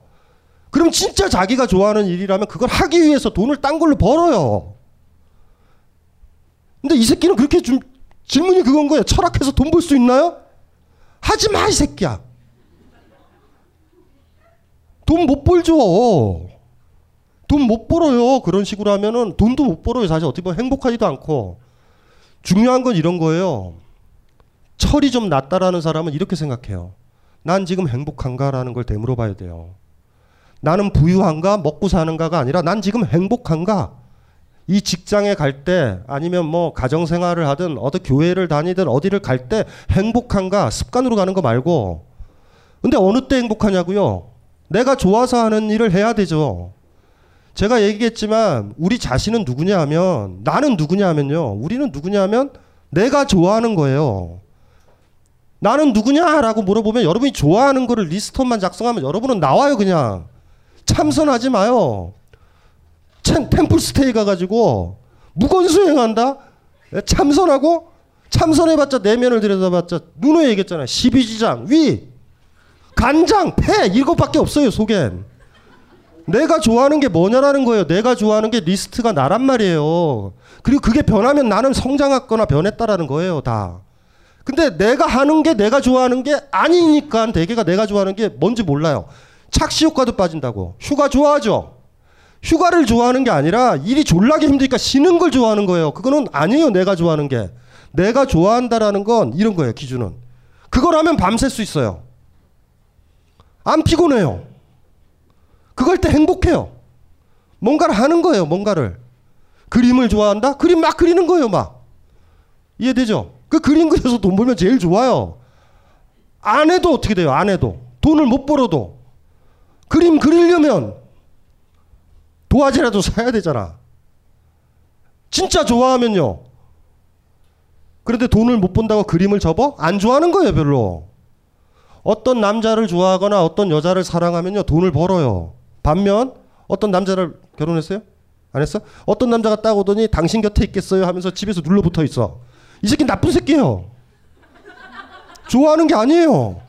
그럼 진짜 자기가 좋아하는 일이라면 그걸 하기 위해서 돈을 딴 걸로 벌어요. 근데 이 새끼는 그렇게 좀 질문이 그건 거예요. 철학해서 돈 벌 수 있나요? 하지 마, 이 새끼야. 돈 못 벌죠. 돈 못 벌어요. 그런 식으로 하면은 돈도 못 벌어요. 사실 어떻게 보면 행복하지도 않고. 중요한 건 이런 거예요. 철이 좀 낮다라는 사람은 이렇게 생각해요. 난 지금 행복한가라는 걸 되물어 봐야 돼요. 나는 부유한가 먹고 사는가가 아니라 난 지금 행복한가 이 직장에 갈 때 아니면 뭐 가정 생활을 하든 어디 교회를 다니든 어디를 갈 때 행복한가 습관으로 가는 거 말고 근데 어느 때 행복하냐고요? 내가 좋아서 하는 일을 해야 되죠. 제가 얘기했지만 우리 자신은 누구냐 하면 나는 누구냐 하면요. 우리는 누구냐 하면 내가 좋아하는 거예요. 나는 누구냐라고 물어보면 여러분이 좋아하는 거를 리스트만 작성하면 여러분은 나와요 그냥 참선하지 마요. 참, 템플스테이 가가지고 무건 수행한다. 참선하고 참선해봤자 내면을 들여다봤자 누누이 얘기했잖아요. 12지장 위 간장 폐 이것밖에 없어요 속엔. 내가 좋아하는 게 뭐냐라는 거예요. 내가 좋아하는 게 리스트가 나란 말이에요. 그리고 그게 변하면 나는 성장했거나 변했다라는 거예요, 다. 근데 내가 하는 게 내가 좋아하는 게 아니니까 대개가 내가 좋아하는 게 뭔지 몰라요. 착시 효과도 빠진다고. 휴가 좋아하죠? 휴가를 좋아하는 게 아니라 일이 졸라게 힘드니까 쉬는 걸 좋아하는 거예요. 그거는 아니에요, 내가 좋아하는 게. 내가 좋아한다라는 건 이런 거예요, 기준은. 그걸 하면 밤샐 수 있어요. 안 피곤해요. 그걸 때 행복해요. 뭔가를 하는 거예요, 뭔가를. 그림을 좋아한다? 그림 막 그리는 거예요, 막. 이해되죠? 그 그림 그려서 돈 벌면 제일 좋아요. 안 해도 어떻게 돼요, 안 해도. 돈을 못 벌어도. 그림 그리려면 도화지라도 사야 되잖아. 진짜 좋아하면요. 그런데 돈을 못 번다고 그림을 접어? 안 좋아하는 거예요, 별로. 어떤 남자를 좋아하거나 어떤 여자를 사랑하면요, 돈을 벌어요. 반면 어떤 남자를 결혼했어요? 안 했어? 어떤 남자가 딱 오더니 당신 곁에 있겠어요 하면서 집에서 눌러붙어 있어. 이 새끼 나쁜 새끼예요. 좋아하는 게 아니에요.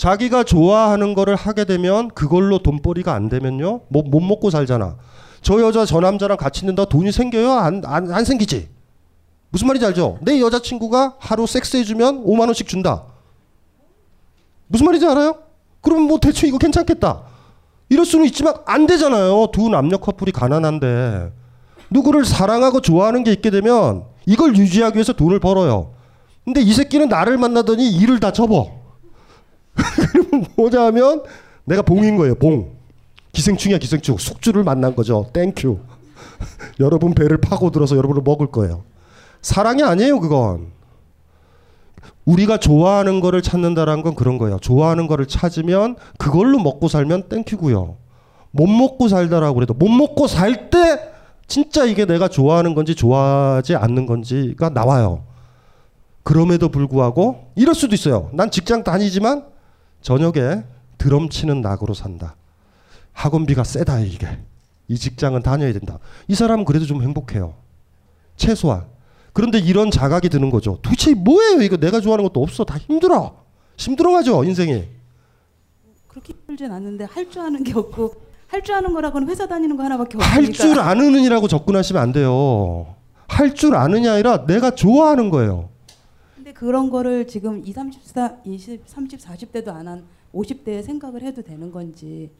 자기가 좋아하는 거를 하게 되면 그걸로 돈벌이가 안 되면요. 뭐, 못 먹고 살잖아. 저 여자 저 남자랑 같이 있는다 돈이 생겨요? 안, 안, 안 생기지? 무슨 말인지 알죠? 내 여자친구가 하루 섹스해주면 5만 원씩 준다. 무슨 말인지 알아요? 그러면 뭐 대충 이거 괜찮겠다. 이럴 수는 있지만 안 되잖아요. 두 남녀 커플이 가난한데 누구를 사랑하고 좋아하는 게 있게 되면 이걸 유지하기 위해서 돈을 벌어요. 근데 이 새끼는 나를 만나더니 일을 다 접어. (laughs) 그러면 뭐냐 하면 내가 봉인 거예요. 봉. 기생충이야 기생충. 숙주를 만난 거죠. Thank you. (laughs) 여러분 배를 파고들어서 여러분을 먹을 거예요. 사랑이 아니에요 그건. 우리가 좋아하는 거를 찾는다라는 건 그런 거예요. 좋아하는 거를 찾으면 그걸로 먹고 살면 thank you고요. 못 먹고 살다라고 그래도 못 먹고 살 때 진짜 이게 내가 좋아하는 건지 좋아하지 않는 건지가 나와요. 그럼에도 불구하고 이럴 수도 있어요. 난 직장 다니지만 저녁에 드럼 치는 낙으로 산다. 학원비가 세다 이게. 이 직장은 다녀야 된다. 이 사람은 그래도 좀 행복해요. 최소한. 그런데 이런 자각이 드는 거죠. 도대체 뭐예요? 이거 내가 좋아하는 것도 없어. 다 힘들어. 힘들어가죠 인생이. 그렇게 힘들진 않는데 할 줄 아는 게 없고 할 줄 아는 거라고는 회사 다니는 거 하나밖에 할 없으니까. 줄 아는 이라고 접근하시면 안 돼요. 할 줄 아느냐 아니라 내가 좋아하는 거예요. 그런 거를 지금 20, 30, 20, 30, 40대도 안 한 50대에 생각을 해도 되는 건지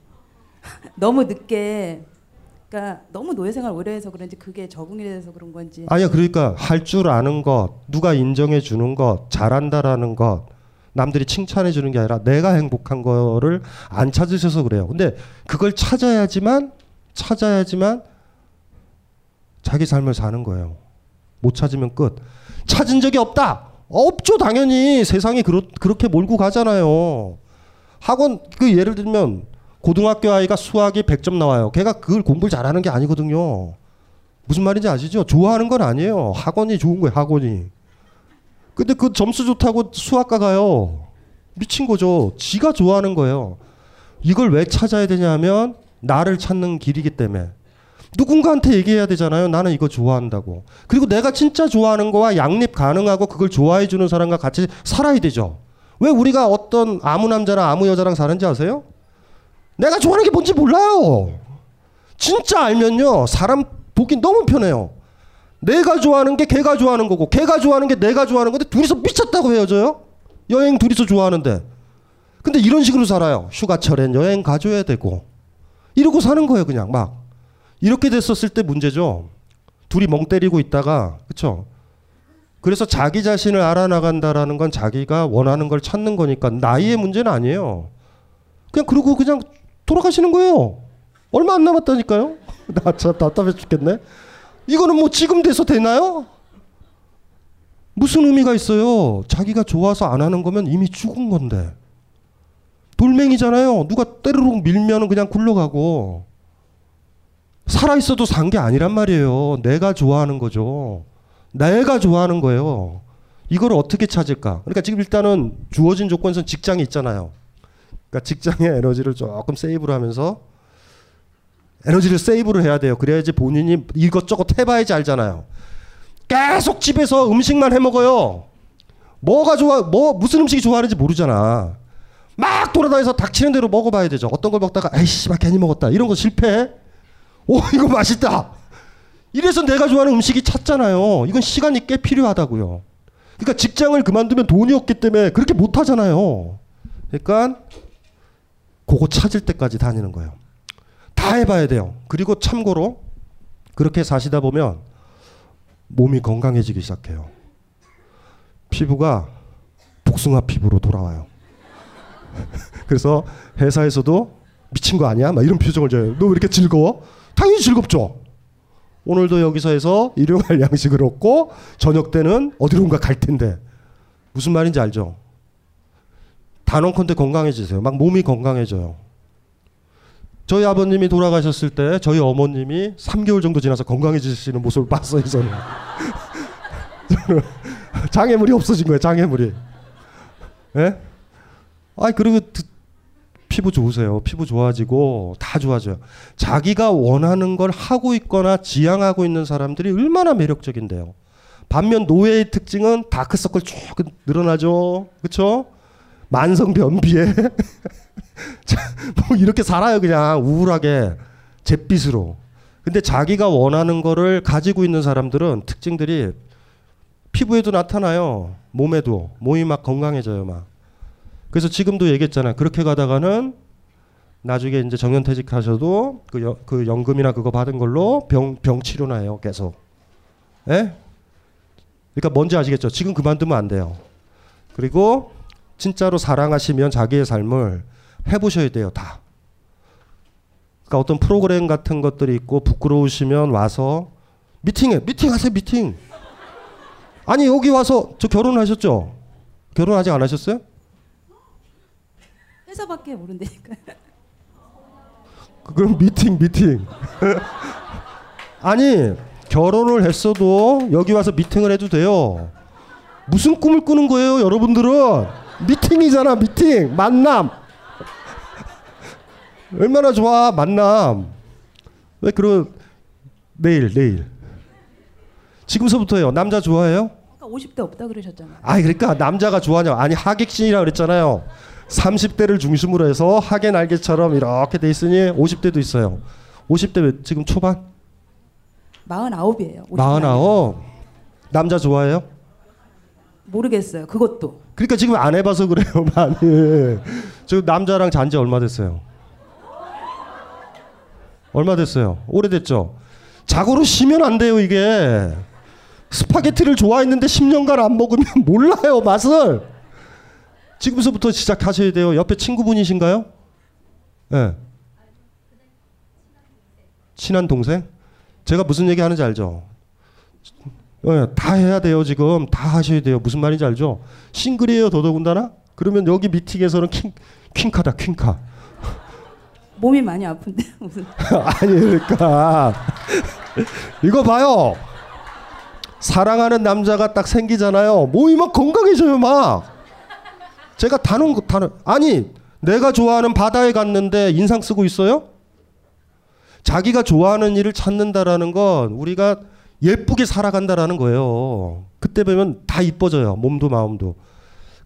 (laughs) 너무 늦게 그러니까 너무 노예 생활 오래 해서 그런지 그게 적응이 돼서 그런 건지 아니야 그러니까 할 줄 아는 것, 누가 인정해 주는 것, 잘한다라는 것, 남들이 칭찬해 주는 게 아니라 내가 행복한 거를 안 찾으셔서 그래요. 근데 그걸 찾아야지만 찾아야지만 자기 삶을 사는 거예요. 못 찾으면 끝. 찾은 적이 없다. 없죠 당연히 세상이 그렇, 그렇게 몰고 가잖아요. 학원 그 예를 들면 고등학교 아이가 수학이 100점 나와요. 걔가 그걸 공부를 잘하는 게 아니거든요. 무슨 말인지 아시죠? 좋아하는 건 아니에요. 학원이 좋은 거예요. 학원이. 근데 그 점수 좋다고 수학과 가요. 미친 거죠. 지가 좋아하는 거예요. 이걸 왜 찾아야 되냐면 나를 찾는 길이기 때문에 누군가한테 얘기해야 되잖아요. 나는 이거 좋아한다고. 그리고 내가 진짜 좋아하는 거와 양립 가능하고 그걸 좋아해 주는 사람과 같이 살아야 되죠. 왜 우리가 어떤 아무 남자랑 아무 여자랑 사는지 아세요? 내가 좋아하는 게 뭔지 몰라요. 진짜 알면요. 사람 보기 너무 편해요. 내가 좋아하는 게 걔가 좋아하는 거고 걔가 좋아하는 게 내가 좋아하는 건데 둘이서 미쳤다고 헤어져요? 여행 둘이서 좋아하는데. 근데 이런 식으로 살아요. 휴가철엔 여행 가줘야 되고. 이러고 사는 거예요, 그냥 막. 이렇게 됐었을 때 문제죠. 둘이 멍 때리고 있다가 그쵸? 그래서 자기 자신을 알아나간다라는 건 자기가 원하는 걸 찾는 거니까 나이의 문제는 아니에요. 그냥 그러고 그냥 돌아가시는 거예요. 얼마 안 남았다니까요. (laughs) 나참 답답해 죽겠네. 이거는 뭐 지금 돼서 되나요? 무슨 의미가 있어요? 자기가 좋아서 안 하는 거면 이미 죽은 건데. 돌멩이잖아요. 누가 때르륵 밀면은 그냥 굴러가고. 살아 있어도 산 게 아니란 말이에요. 내가 좋아하는 거죠. 내가 좋아하는 거예요. 이걸 어떻게 찾을까? 그러니까 지금 일단은 주어진 조건에서 직장이 있잖아요. 그러니까 직장의 에너지를 조금 세이브를 하면서 에너지를 세이브를 해야 돼요. 그래야지 본인이 이것저것 해봐야지 알잖아요. 계속 집에서 음식만 해 먹어요. 뭐가 좋아, 뭐 무슨 음식이 좋아하는지 모르잖아. 막 돌아다니서 닥치는 대로 먹어봐야 되죠. 어떤 걸 먹다가 아이씨, 막 괜히 먹었다. 이런 거 실패. 오, (laughs) 이거 맛있다. 이래서 내가 좋아하는 음식이 찾잖아요. 이건 시간이 꽤 필요하다고요. 그러니까 직장을 그만두면 돈이 없기 때문에 그렇게 못 하잖아요. 그러니까 그거 찾을 때까지 다니는 거예요. 다 해봐야 돼요. 그리고 참고로 그렇게 사시다 보면 몸이 건강해지기 시작해요. 피부가 복숭아 피부로 돌아와요. (laughs) 그래서 회사에서도 미친 거 아니야? 막 이런 표정을 줘요. 너 왜 이렇게 즐거워? 당연히 즐겁죠. 오늘도 여기서 해서 일용할 (laughs) 양식을 얻고 저녁 때는 어디론가 갈 텐데 무슨 말인지 알죠? 단언컨대 건강해지세요. 막 몸이 건강해져요. 저희 아버님이 돌아가셨을 때 저희 어머님이 3개월 정도 지나서 건강해지시는 모습을 봤어요, 저는. (laughs) 저는 장애물이 없어진 거예요, 장애물이. 예? 아, 그리고 드- 피부 좋으세요. 피부 좋아지고 다 좋아져요. 자기가 원하는 걸 하고 있거나 지향하고 있는 사람들이 얼마나 매력적인데요. 반면 노예의 특징은 다크서클 쭉 늘어나죠. 그렇죠? 만성 변비에 (laughs) 자, 뭐 이렇게 살아요 그냥 우울하게 잿빛으로. 근데 자기가 원하는 거를 가지고 있는 사람들은 특징들이 피부에도 나타나요. 몸에도 몸이 막 건강해져요 막. 그래서 지금도 얘기했잖아요. 그렇게 가다가는 나중에 이제 정년퇴직하셔도 그, 여, 그 연금이나 그거 받은 걸로 병, 병 치료나 해요. 계속. 예? 그러니까 뭔지 아시겠죠? 지금 그만두면 안 돼요. 그리고 진짜로 사랑하시면 자기의 삶을 해보셔야 돼요. 다. 그러니까 어떤 프로그램 같은 것들이 있고 부끄러우시면 와서 미팅해. 미팅하세요. 미팅. 아니 여기 와서 저 결혼하셨죠? 결혼 아직 안 하셨어요? 회사밖에 모른다니까. 그- 그럼 미팅 미팅. (laughs) 아니 결혼을 했어도 여기 와서 미팅을 해도 돼요. 무슨 꿈을 꾸는 거예요, 여러분들은? 미팅이잖아, 미팅. 만남. (laughs) 얼마나 좋아, 만남. 왜 그런 내일 내일. 지금서부터요. 남자 좋아해요? 아까 50대 없다 그러셨잖아요. 아니 그러니까 남자가 좋아하냐? 아니 하객신이라 그랬잖아요. 30대를 중심으로 해서 하계 날개처럼 이렇게 돼 있으니 50대도 있어요. 50대 왜 지금 초반? 49이에요. 49. 남자 좋아해요? 모르겠어요. 그것도. 그러니까 지금 안 해봐서 그래요, (laughs) 많이. 저 남자랑 잔 지 얼마 됐어요? 얼마 됐어요? 오래됐죠? 자고로 쉬면 안 돼요, 이게. 스파게티를 좋아했는데 10년간 안 먹으면 (laughs) 몰라요, 맛을. 지금서부터 시작하셔야 돼요. 옆에 친구분이신가요? 예. 네. 친한 동생? 제가 무슨 얘기 하는지 알죠? 예, 다 해야 돼요, 지금. 다 하셔야 돼요. 무슨 말인지 알죠? 싱글이에요, 더더군다나? 그러면 여기 미팅에서는 킹, 퀸카다, 퀸카. (laughs) 몸이 많이 아픈데 (laughs) 무슨 (laughs) 아니 그러니까 이거 봐요. 사랑하는 남자가 딱 생기잖아요. 몸이 막 건강해져요 막. 제가 다른 거 다른 아니 내가 좋아하는 바다에 갔는데 인상 쓰고 있어요? 자기가 좋아하는 일을 찾는다라는 건 우리가 예쁘게 살아간다라는 거예요. 그때 보면 다 이뻐져요. 몸도 마음도.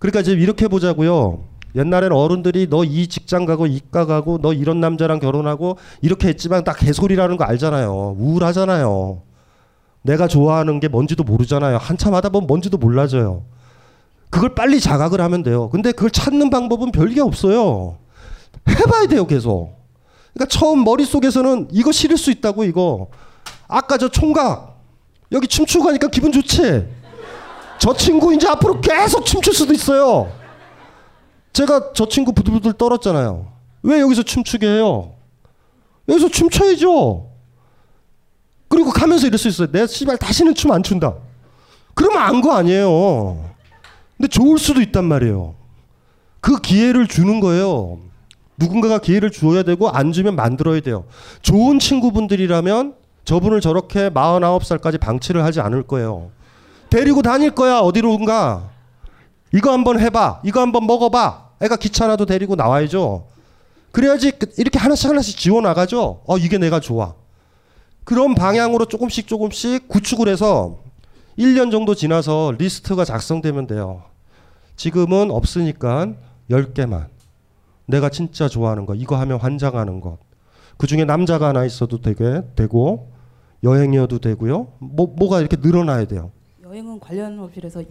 그러니까 이제 이렇게 보자고요. 옛날에는 어른들이 너 이 직장 가고 이과 가고 너 이런 남자랑 결혼하고 이렇게 했지만 딱 개소리라는 거 알잖아요. 우울하잖아요. 내가 좋아하는 게 뭔지도 모르잖아요. 한참 하다 보면 뭔지도 몰라져요. 그걸 빨리 자각을 하면 돼요. 근데 그걸 찾는 방법은 별게 없어요. 해봐야 돼요, 계속. 그러니까 처음 머릿속에서는 이거 싫을 수 있다고, 이거. 아까 저 총각. 여기 춤추고 가니까 기분 좋지? 저 친구 이제 앞으로 계속 춤출 수도 있어요. 제가 저 친구 부들부들 떨었잖아요. 왜 여기서 춤추게 해요? 여기서 춤춰야죠. 그리고 가면서 이럴 수 있어요. 내가 씨발 다시는 춤 안 춘다. 그러면 안 거 아니에요. 근데 좋을 수도 있단 말이에요. 그 기회를 주는 거예요. 누군가가 기회를 주어야 되고 안 주면 만들어야 돼요. 좋은 친구분들이라면 저분을 저렇게 49살까지 방치를 하지 않을 거예요. 데리고 다닐 거야 어디론가. 이거 한번 해봐. 이거 한번 먹어봐. 애가 귀찮아도 데리고 나와야죠. 그래야지 그- 이렇게 하나씩 하나씩 지워 나가죠. 어 이게 내가 좋아. 그런 방향으로 조금씩 조금씩 구축을 해서 1년 정도 지나서 리스트가 작성되면 돼요. 지금은 없으니까 10개만. 내가 진짜 좋아하는 거. 이거 하면 환장하는 것. 그 중에 남자가 하나 있어도 되게 되고 여행이어도 되고요. 뭐 뭐가 이렇게 늘어나야 돼요. 여행은 관련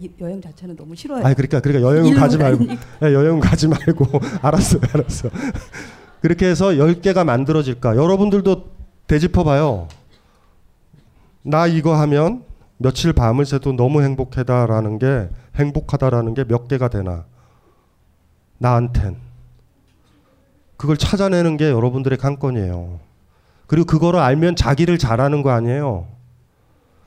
이 여행 자체는 너무 싫어요. 아니 그러니까 그러니까 여행은 가지 말고. 예, 여행은 가지 말고 (laughs) 알았어요 알았어 그렇게 해서 10개가 만들어질까 여러분들도 되짚어 봐요 나 이거 하면 며칠 밤을 새도 너무 행복하다라는 게 행복하다라는 게 몇 개가 되나? 나한텐. 그걸 찾아내는 게 여러분들의 관건이에요. 그리고 그거를 알면 자기를 잘하는 거 아니에요?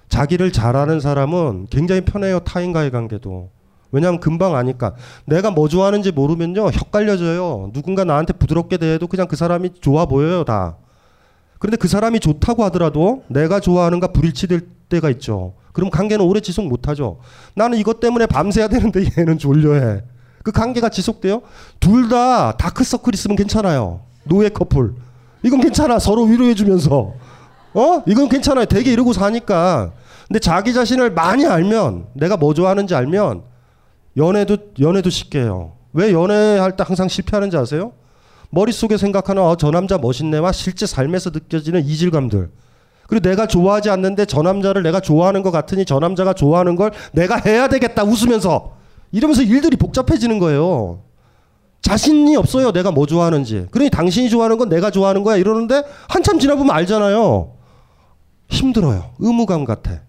자기를 잘하는 사람은 굉장히 편해요 타인과의 관계도. 왜냐하면 금방 아니까. 내가 뭐 좋아하는지 모르면요 헷갈려져요. 누군가 나한테 부드럽게 대해도 그냥 그 사람이 좋아 보여요 다. 그런데 그 사람이 좋다고 하더라도 내가 좋아하는가 불일치될 때가 있죠 그럼 관계는 오래 지속 못하죠 나는 이것 때문에 밤새야 되는데 (laughs) 얘는 졸려해 그 관계가 지속돼요 둘 다 다크서클 있으면 괜찮아요 노예 커플 이건 괜찮아 서로 위로해주면서 어? 이건 괜찮아요. 되게 이러고 사니까. 근데 자기 자신을 많이 알면 내가 뭐 좋아하는지 알면 연애도 연애도 쉽게 해요. 왜 연애할 때 항상 실패하는지 아세요? 머릿속에 생각하는 어, 저 남자 멋있네와 실제 삶에서 느껴지는 이질감들. 그리고 내가 좋아하지 않는데 저 남자를 내가 좋아하는 것 같으니 저 남자가 좋아하는 걸 내가 해야 되겠다 웃으면서 이러면서 일들이 복잡해지는 거예요. 자신이 없어요. 내가 뭐 좋아하는지. 그러니 당신이 좋아하는 건 내가 좋아하는 거야 이러는데 한참 지나보면 알잖아요. 힘들어요. 의무감 같아.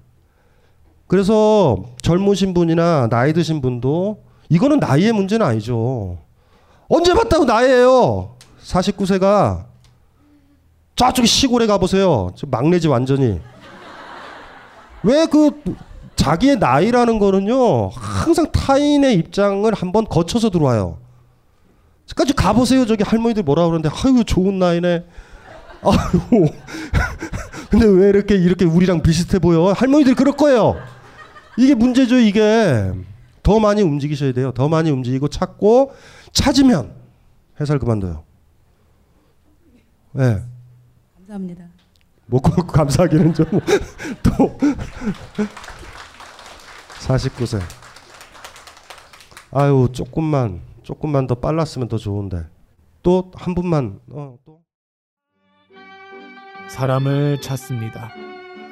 그래서 젊으신 분이나 나이 드신 분도 이거는 나이의 문제는 아니죠. 언제 봤다고 나이예요. 49세가 저쪽에 시골에 가보세요. 저 막내지 완전히. 왜 그 자기의 나이라는 거는요 항상 타인의 입장을 한번 거쳐서 들어와요. 까지 가보세요. 저기 할머니들 뭐라 그러는데 아유 좋은 나이네. 아유. (laughs) 근데 왜 이렇게 이렇게 우리랑 비슷해 보여? 할머니들 그럴 거예요. 이게 문제죠. 이게 더 많이 움직이셔야 돼요. 더 많이 움직이고 찾고 찾으면 회사를 그만둬요. 예. 네. 감사합니다. 뭐꼭 감사하기는 좀 (laughs) 또 49세. 아유 조금만 조금만 더 빨랐으면 더 좋은데 또 한 분만 어, 또 사람을 찾습니다.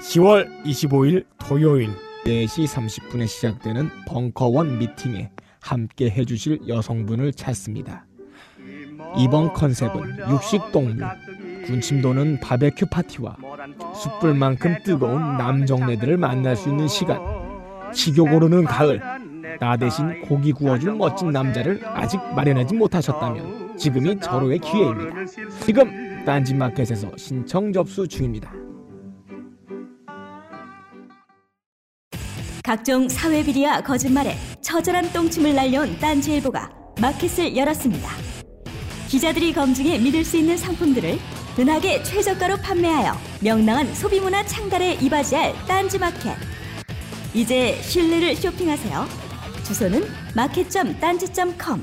10월 25일 토요일 4시 30분에 시작되는 벙커원 미팅에 함께 해주실 여성분을 찾습니다. 이번 컨셉은 육식 동물, 군침 도는 바베큐 파티와 숯불만큼 뜨거운 남정네들을 만날 수 있는 시간. 식욕 오르는 가을. 나 대신 고기 구워줄 멋진 남자를 아직 마련하지 못하셨다면 지금이 절호의 기회입니다. 지금 딴지마켓에서 신청 접수 중입니다. 각종 사회 비리와 거짓말에 처절한 똥침을 날려온 딴지일보가 마켓을 열었습니다. 기자들이 검증해 믿을 수 있는 상품들을 은하계 최저가로 판매하여 명랑한 소비문화 창달에 이바지할 딴지마켓. 이제 신뢰를 쇼핑하세요. 주소는 마켓.딴지.com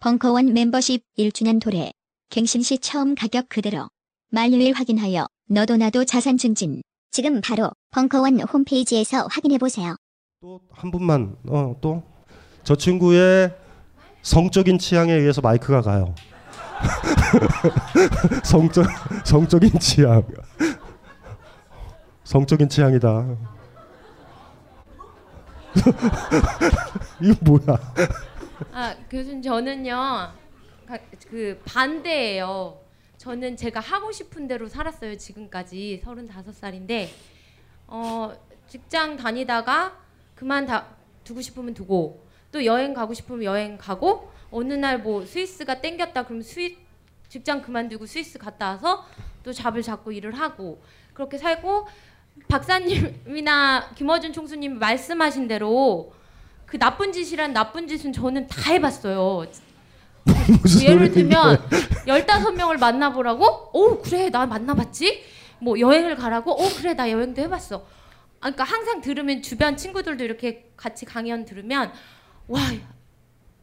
벙커원 멤버십 1주년 도래. 갱신 시 처음 가격 그대로. 만료일 확인하여 너도 나도 자산 증진. 지금 바로 벙커원 홈페이지에서 확인해 보세요. 한 분만 어 또 저 친구의 성적인 취향에 의해서 마이크가 가요. (laughs) 성적 성적인 취향. 성적인 취향이다. (laughs) 이거 뭐야? 아 교수님 저는요 가- 그 반대예요. 저는 제가 하고 싶은 대로 살았어요. 지금까지 35살인데 어, 직장 다니다가 그만 다 두고 싶으면 두고 또 여행 가고 싶으면 여행 가고 어느 날 뭐 스위스가 땡겼다 그러면 스위 직장 그만두고 스위스 갔다 와서 또 잡을 잡고 일을 하고 그렇게 살고 박사님이나 김어준 총수님 말씀하신 대로 그 나쁜 짓이란 나쁜 짓은 저는 다 해봤어요. (laughs) 예를 들면 15명을 만나보라고? 오 그래 나 만나봤지? 뭐 여행을 가라고? 오 그래 나 여행도 해봤어. 아, 그러니까 항상 들으면 주변 친구들도 이렇게 같이 강연 들으면 와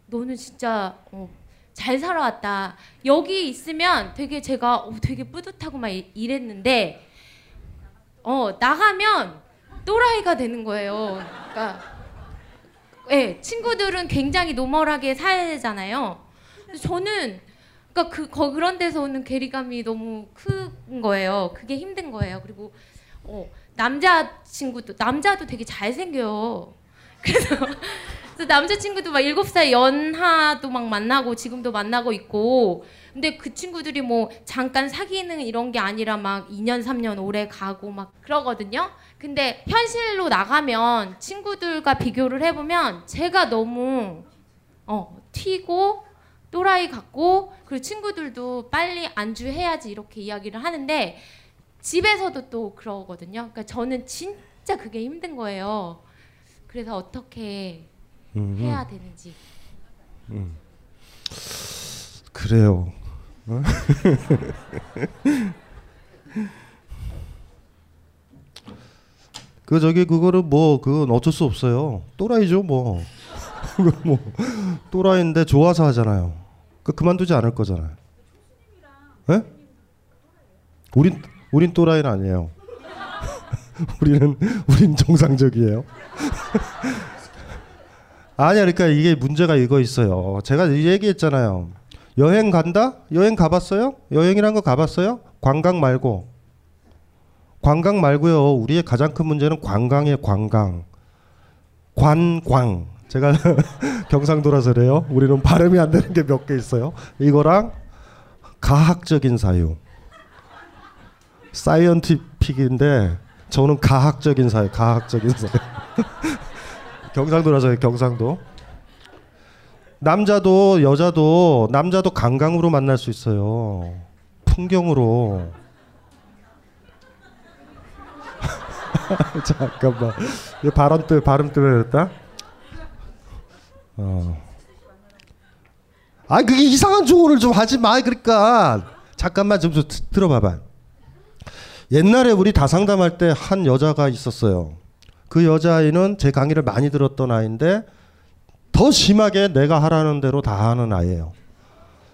너는 진짜 어, 잘 살아왔다. 여기 있으면 되게 제가 어, 되게 뿌듯하고 막 이- 이랬는데 어 나가면 또라이가 되는 거예요. 그러니까 예, 친구들은 굉장히 노멀하게 살잖아요. 저는 그러니까 그 거- 그런 데서 오는 괴리감이 너무 큰 거예요. 그게 힘든 거예요. 그리고 어, 남자 친구도 남자도 되게 잘 생겨요. 그래서, 그래서 남자 친구도 막 일곱 살 연하도 막 만나고 지금도 만나고 있고. 근데 그 친구들이 뭐 잠깐 사귀는 이런 게 아니라 막 2년 3년 오래 가고 막 그러거든요. 근데 현실로 나가면 친구들과 비교를 해보면 제가 너무 어, 튀고 또라이 같고 그리고 친구들도 빨리 안주해야지 이렇게 이야기를 하는데 집에서도 또 그러거든요. 그러니까 저는 진짜 그게 힘든 거예요. 그래서 어떻게 음, 해야 되는지. 음. 그래요. 어? (laughs) 그 저기 그거를 뭐 그건 어쩔 수 없어요. 또라이죠 뭐. (laughs) 그거 뭐 또라이인데 좋아서 하잖아요. 그 그만두지 않을 거잖아요. 예? 우린 우린 또라이는 아니에요. (laughs) 우리는 우린 정상적이에요. 아니야, 그러니까 이게 문제가 이거 있어요. 제가 이 얘기했잖아요. 여행 간다? 여행 가봤어요? 여행이란 거 가봤어요? 관광 말고. 관광 말고요. 우리의 가장 큰 문제는 관광이에요. 관광. 관광. 제가 (laughs) 경상도라서 그래요. 우리는 발음이 안 되는 게 몇 개 있어요. 이거랑 가학적인 사유. 사이언티픽인데 저는 가학적인 사유, 가학적인 사유. (laughs) 경상도라서 경상도. 남자도 여자도 남자도 관광으로 만날 수 있어요. 풍경으로. (laughs) 잠깐만. 이 발음 때 발음 때문에 그랬다. 어. 아 그게 이상한 조언을 좀 하지 마. 그러니까 잠깐만 좀, 좀 드- 들어봐봐. 옛날에 우리 다상담할 때 한 여자가 있었어요. 그 여자아이는 제 강의를 많이 들었던 아이인데 더 심하게 내가 하라는 대로 다 하는 아이예요.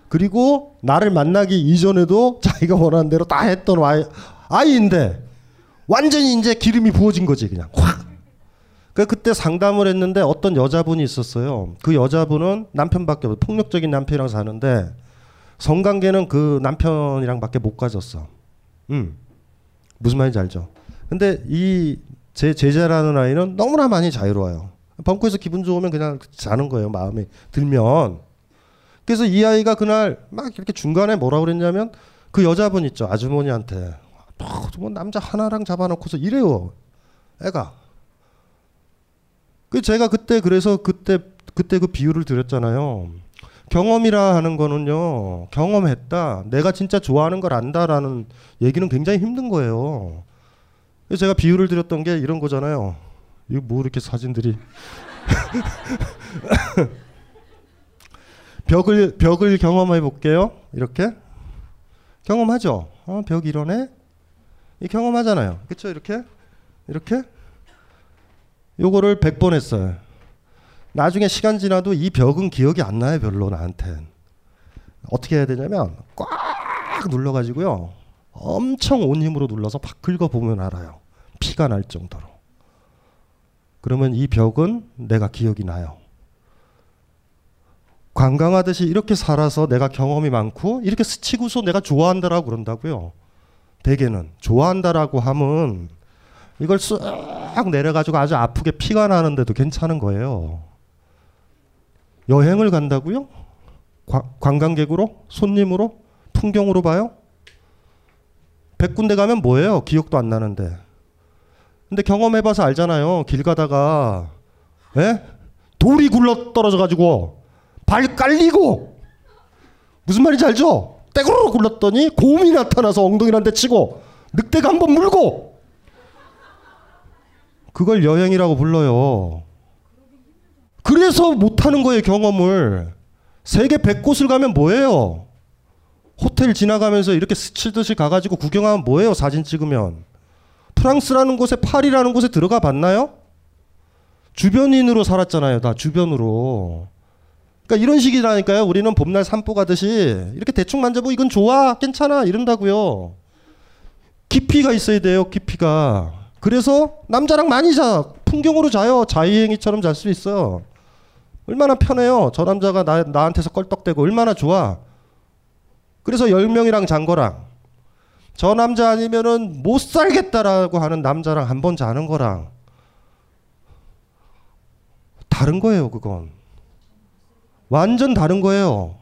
그리고 나를 만나기 이전에도 (laughs) 자기가 원하는 대로 다 했던 아이, 아이인데 완전히 이제 기름이 부어진 거지 그냥 확. 그 그때 상담을 했는데 어떤 여자분이 있었어요. 그 여자분은 남편밖에 없- 폭력적인 남편이랑 사는데 성관계는 그 남편이랑밖에 못 가졌어. 음. 무슨 말인지 알죠? 근데 이 제 제자라는 아이는 너무나 많이 자유로워요. 벙커에서 기분 좋으면 그냥 자는 거예요. 마음에 들면. 그래서 이 아이가 그날 막 이렇게 중간에 뭐라 그랬냐면 그 여자분 있죠. 아주머니한테. 어, 뭐 남자 하나랑 잡아놓고서 이래요. 애가. 그 제가 그때 그래서 그때 그때 그 비유를 드렸잖아요. 경험이라 하는 거는요. 경험했다. 내가 진짜 좋아하는 걸 안다라는 얘기는 굉장히 힘든 거예요. 제가 비유를 드렸던 게 이런 거잖아요. 이거 뭐 이렇게 사진들이 (laughs) 벽을 벽을 경험해 볼게요. 이렇게 경험하죠. 어, 벽 이러네. 이 경험하잖아요. 그렇죠? 이렇게 이렇게 요거를 100번 했어요. 나중에 시간 지나도 이 벽은 기억이 안 나요, 별로 나한텐. 어떻게 해야 되냐면 꽉 눌러 가지고요. 엄청 온 힘으로 눌러서 막 긁어 보면 알아요. 피가 날 정도로. 그러면 이 벽은 내가 기억이 나요. 관광하듯이 이렇게 살아서 내가 경험이 많고 이렇게 스치고서 내가 좋아한다라고 그런다고요. 대개는 좋아한다라고 하면 이걸 쓱 내려가지고 아주 아프게 피가 나는데도 괜찮은 거예요. 여행을 간다고요? 관- 관광객으로? 손님으로? 풍경으로 봐요? 100군데 가면 뭐예요? 기억도 안 나는데. 근데 경험해봐서 알잖아요. 길 가다가 예? 돌이 굴러 떨어져 가지고 발 깔리고 무슨 말인지 알죠? 떼구르 굴렀더니 곰이 나타나서 엉덩이를 한대 치고 늑대가 한 번 물고 그걸 여행이라고 불러요. 그래서 못하는 거예요 경험을. 세계 100곳을 가면 뭐예요? 호텔 지나가면서 이렇게 스치듯이 가가지고 구경하면 뭐예요? 사진 찍으면. 프랑스라는 곳에 파리라는 곳에 들어가 봤나요? 주변인으로 살았잖아요. 다 주변으로. 그러니까 이런 식이라니까요. 우리는 봄날 산보 가듯이 이렇게 대충 만져보고 이건 좋아, 괜찮아 이런다고요. 깊이가 있어야 돼요. 깊이가. 그래서 남자랑 많이 자. 풍경으로 자요. 자유행위처럼 잘 수 있어요. 얼마나 편해요. 저 남자가 나, 나한테서 껄떡대고 얼마나 좋아. 그래서 10명이랑 잔 거랑 저 남자 아니면은 못 살겠다라고 하는 남자랑 한 번 자는 거랑 다른 거예요, 그건. 완전 다른 거예요.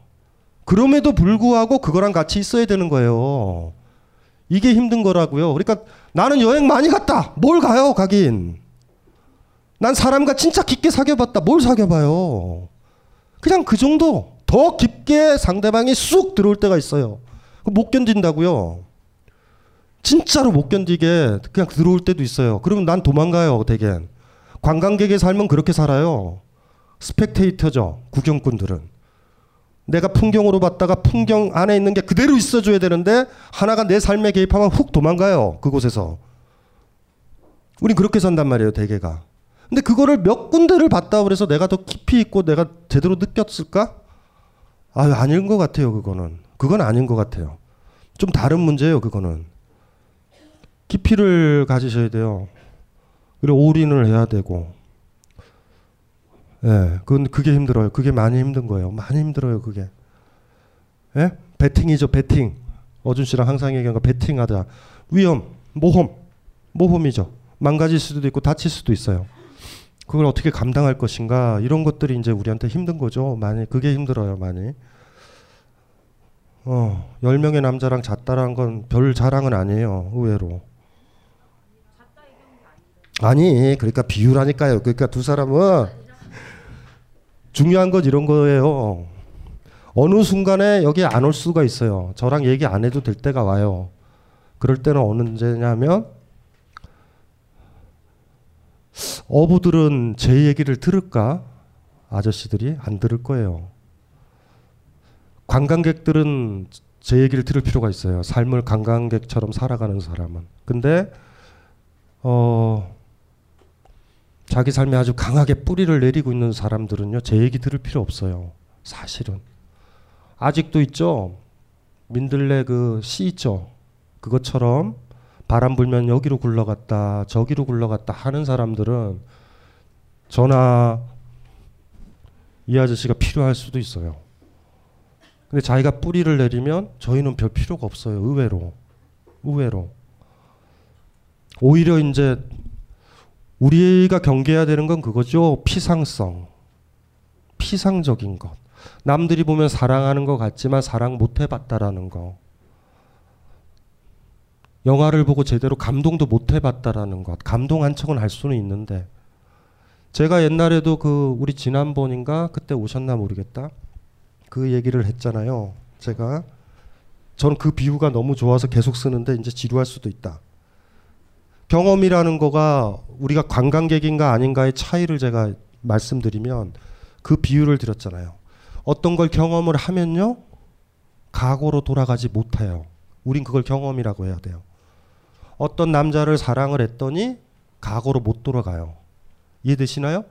그럼에도 불구하고 그거랑 같이 있어야 되는 거예요. 이게 힘든 거라고요. 그러니까 나는 여행 많이 갔다. 뭘 가요, 가긴. 난 사람과 진짜 깊게 사귀어봤다. 뭘 사귀어봐요. 그냥 그 정도. 더 깊게 상대방이 쑥 들어올 때가 있어요. 못 견딘다고요. 진짜로 못 견디게 그냥 들어올 때도 있어요. 그러면 난 도망가요, 대개. 관광객의 삶은 그렇게 살아요. 스펙테이터죠, 구경꾼들은. 내가 풍경으로 봤다가 풍경 안에 있는 게 그대로 있어줘야 되는데 하나가 내 삶에 개입하면 훅 도망가요, 그곳에서. 우린 그렇게 산단 말이에요, 대개가. 근데 그거를 몇 군데를 봤다 그래서 내가 더 깊이 있고 내가 제대로 느꼈을까? 아, 아닌 것 같아요, 그거는. 그건 아닌 것 같아요. 좀 다른 문제예요, 그거는. 깊이를 가지셔야 돼요. 그리고 올인을 해야 되고. 예, 네, 그건 그게 힘들어요. 그게 많이 힘든 거예요. 많이 힘들어요, 그게. 예? 베팅이죠, 베팅. 어준 씨랑 항상 얘기한 거 베팅하다. 위험, 모험, 모험이죠. 망가질 수도 있고 다칠 수도 있어요. 그걸 어떻게 감당할 것인가 이런 것들이 이제 우리한테 힘든 거죠. 많이 그게 힘들어요, 많이. 어, 10명의 남자랑 잤다라는 건 별 자랑은 아니에요. 의외로. 아니, 그러니까 비유라니까요. 그러니까 두 사람은 중요한 건 이런 거예요. 어느 순간에 여기 안 올 수가 있어요. 저랑 얘기 안 해도 될 때가 와요. 그럴 때는 언제냐면 어부들은 제 얘기를 들을까? 아저씨들이 안 들을 거예요. 관광객들은 제 얘기를 들을 필요가 있어요. 삶을 관광객처럼 살아가는 사람은. 근데 어 자기 삶에 아주 강하게 뿌리를 내리고 있는 사람들은요. 제 얘기 들을 필요 없어요. 사실은. 아직도 있죠. 민들레 그 씨 있죠. 그것처럼 바람 불면 여기로 굴러갔다 저기로 굴러갔다 하는 사람들은 저나 이 아저씨가 필요할 수도 있어요. 근데 자기가 뿌리를 내리면 저희는 별 필요가 없어요. 의외로. 의외로. 오히려 이제 우리가 경계해야 되는 건 그거죠. 피상성. 피상적인 것. 남들이 보면 사랑하는 것 같지만 사랑 못 해봤다라는 거. 영화를 보고 제대로 감동도 못 해봤다라는 것. 감동한 척은 할 수는 있는데. 제가 옛날에도 그 우리 지난번인가 그때 오셨나 모르겠다. 그 얘기를 했잖아요. 제가 저는 그 비유가 너무 좋아서 계속 쓰는데 이제 지루할 수도 있다. 경험이라는 거가 우리가 관광객인가 아닌가의 차이를 제가 말씀드리면 그 비유를 드렸잖아요. 어떤 걸 경험을 하면요. 과거로 돌아가지 못해요. 우린 그걸 경험이라고 해야 돼요. 어떤 남자를 사랑을 했더니 과거로 못 돌아가요. 이해되시나요?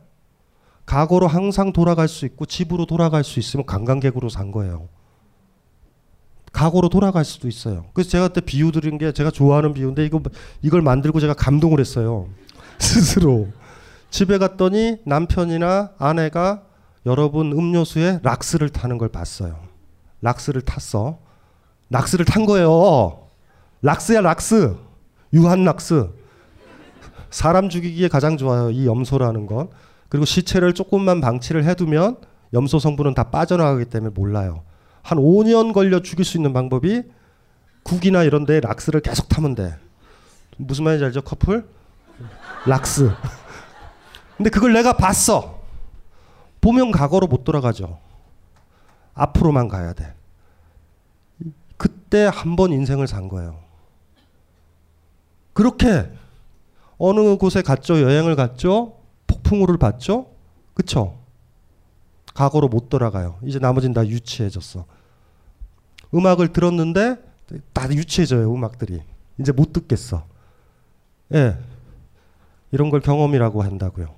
과거로 항상 돌아갈 수 있고 집으로 돌아갈 수 있으면 관광객으로 산 거예요. 과거로 돌아갈 수도 있어요. 그래서 제가 그때 비유 드린 게 제가 좋아하는 비유인데 이거 이걸 만들고 제가 감동을 했어요. (laughs) 스스로. 집에 갔더니 남편이나 아내가 여러분 음료수에 락스를 타는 걸 봤어요. 락스를 탔어. 락스를 탄 거예요. 락스야 락스. 유한 락스. 사람 죽이기에 가장 좋아요. 이 염소라는 건. 그리고 시체를 조금만 방치를 해두면 염소 성분은 다 빠져나가기 때문에 몰라요. 한 5년 걸려 죽일 수 있는 방법이 국이나 이런 데 락스를 계속 타면 돼. 무슨 말인지 알죠? 커플? 락스. 근데 그걸 내가 봤어. 보면 과거로 못 돌아가죠. 앞으로만 가야 돼. 그때 한 번 인생을 산 거예요. 그렇게 어느 곳에 갔죠? 여행을 갔죠? 폭풍우를 봤죠? 그쵸? 과거로 못 돌아가요. 이제 나머지는 다 유치해졌어. 음악을 들었는데 다 유치해져요, 음악들이. 이제 못 듣겠어. 예. 이런 걸 경험이라고 한다고요.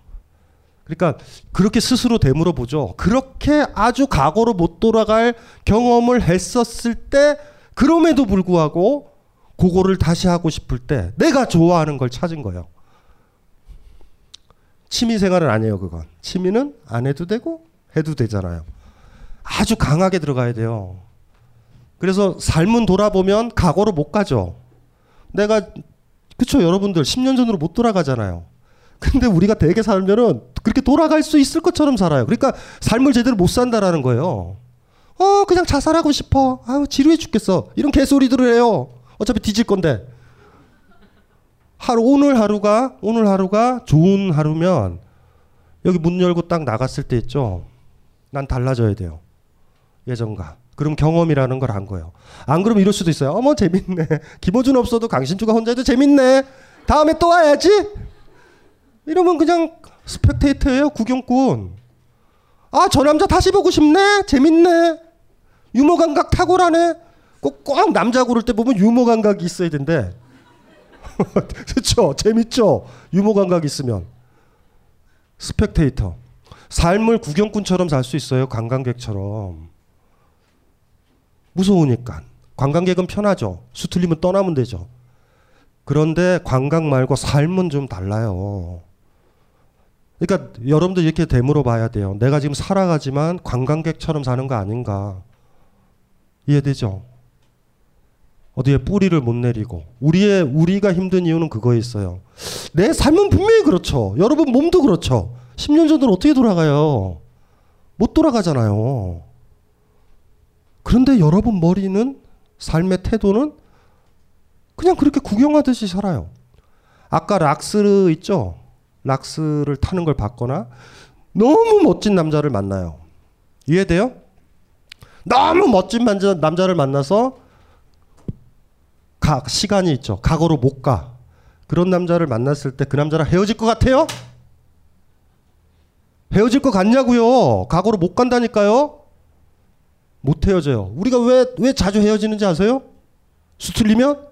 그러니까 그렇게 스스로 되물어 보죠. 그렇게 아주 과거로 못 돌아갈 경험을 했었을 때 그럼에도 불구하고 그거를 다시 하고 싶을 때 내가 좋아하는 걸 찾은 거예요. 취미 생활은 아니에요, 그건. 취미는 안 해도 되고 해도 되잖아요. 아주 강하게 들어가야 돼요. 그래서 삶은 돌아보면 과거로 못 가죠. 내가 그쵸 여러분들 10년 전으로 못 돌아가잖아요. 근데 우리가 되게 살면은 그렇게 돌아갈 수 있을 것처럼 살아요. 그러니까 삶을 제대로 못 산다라는 거예요. 어 그냥 자살하고 싶어. 아유 지루해 죽겠어. 이런 개소리들을 해요. 어차피 뒤질 건데. 하루 오늘 하루가 오늘 하루가 좋은 하루면 여기 문 열고 딱 나갔을 때 있죠. 난 달라져야 돼요. 예전과. 그럼 경험이라는 걸 안 거예요. 안 그러면 이럴 수도 있어요. 어머 재밌네. 김호준 없어도 강신주가 혼자 해도 재밌네. 다음에 또 와야지. 이러면 그냥 스펙테이터예요. 구경꾼. 아 저 남자 다시 보고 싶네. 재밌네. 유머 감각 탁월하네. 꼭, 꼭 남자 고를 때 보면 유머 감각이 있어야 된대. (laughs) 그렇죠. 재밌죠. 유머 감각 있으면. 스펙테이터. 삶을 구경꾼처럼 살 수 있어요. 관광객처럼. 무서우니까. 관광객은 편하죠. 수 틀리면 떠나면 되죠. 그런데 관광 말고 삶은 좀 달라요. 그러니까 여러분들 이렇게 되물어 봐야 돼요. 내가 지금 살아가지만 관광객처럼 사는 거 아닌가. 이해되죠? 어디에 뿌리를 못 내리고 우리의 우리가 힘든 이유는 그거에 있어요. 내 삶은 분명히 그렇죠. 여러분 몸도 그렇죠. 10년 전으로 어떻게 돌아가요? 못 돌아가잖아요. 그런데 여러분 머리는 삶의 태도는 그냥 그렇게 구경하듯이 살아요. 아까 락스 있죠? 락스를 타는 걸 봤거나 너무 멋진 남자를 만나요. 이해돼요? 너무 멋진 남자를 만나서 가, 시간이 있죠. 과거로 못 가. 그런 남자를 만났을 때 그 남자랑 헤어질 것 같아요? 헤어질 것 같냐고요? 과거로 못 간다니까요? 못 헤어져요. 우리가 왜, 왜 자주 헤어지는지 아세요? 수틀리면?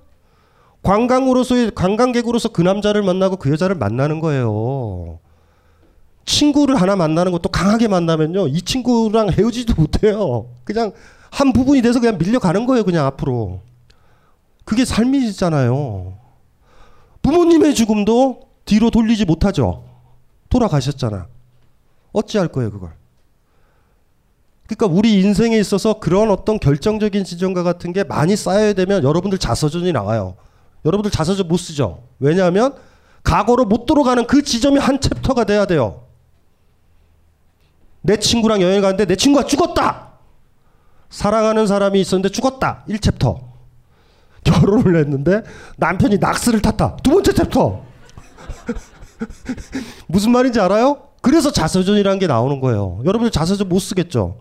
관광으로서, 관광객으로서 그 남자를 만나고 그 여자를 만나는 거예요. 친구를 하나 만나는 것도 강하게 만나면요. 이 친구랑 헤어지지도 못해요. 그냥 한 부분이 돼서 그냥 밀려가는 거예요. 그냥 앞으로. 그게 삶이잖아요. 부모님의 죽음도 뒤로 돌리지 못하죠. 돌아가셨잖아. 어찌할 거예요, 그걸. 그러니까 우리 인생에 있어서 그런 어떤 결정적인 지점과 같은 게 많이 쌓여야 되면 여러분들 자서전이 나와요. 여러분들 자서전 못 쓰죠. 왜냐하면 과거로 못 들어가는 그 지점이 한 챕터가 돼야 돼요. 내 친구랑 여행 가는데 내 친구가 죽었다. 사랑하는 사람이 있었는데 죽었다. 1챕터. 결혼을 했는데 남편이 락스를 탔다. 두 번째 챕터. (laughs) 무슨 말인지 알아요? 그래서 자서전이라는 게 나오는 거예요. 여러분들 자서전 못 쓰겠죠?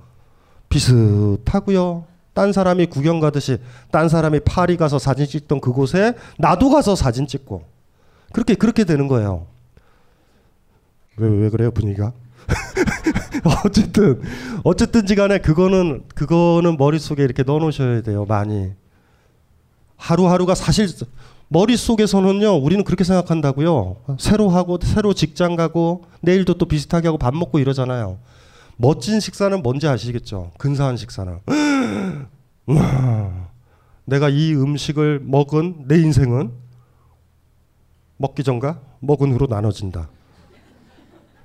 비슷하고요. 딴 사람이 구경 가듯이 딴 사람이 파리 가서 사진 찍던 그곳에 나도 가서 사진 찍고 그렇게 그렇게 되는 거예요. 왜 왜 그래요 분위기가? (laughs) 어쨌든 어쨌든지간에 그거는 그거는 머릿 속에 이렇게 넣어놓으셔야 돼요 많이 하루하루가 사실 머릿속에서는요 우리는 그렇게 생각한다고요 새로 하고 새로 직장 가고 내일도 또 비슷하게 하고 밥 먹고 이러잖아요 멋진 식사는 뭔지 아시겠죠 근사한 식사는 (gasps) 내가 이 음식을 먹은 내 인생은 먹기 전과 먹은 후로 나눠진다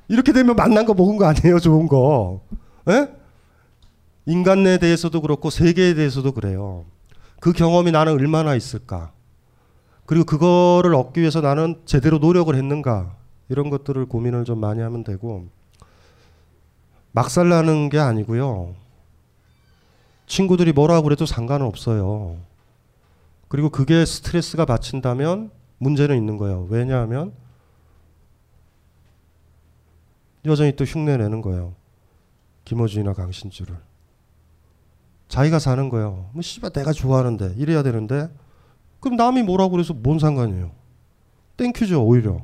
이렇게 되면 만난 거 먹은 거 아니에요, 좋은 거. 에? 인간에 대해서도 그렇고 세계에 대해서도 그래요. 그 경험이 나는 얼마나 있을까? 그리고 그거를 얻기 위해서 나는 제대로 노력을 했는가? 이런 것들을 고민을 좀 많이 하면 되고 막 살라는 게 아니고요. 친구들이 뭐라고 그래도 상관은 없어요. 그리고 그게 스트레스가 받친다면 문제는 있는 거예요. 왜냐하면 여전히 또 흉내 내는 거예요. 김어준이나 강신주를. 자기가 사는 거예요. 뭐 씨발 내가 좋아하는데 이래야 되는데 그럼 남이 뭐라고 그래서 뭔 상관이에요. Thank you죠 오히려.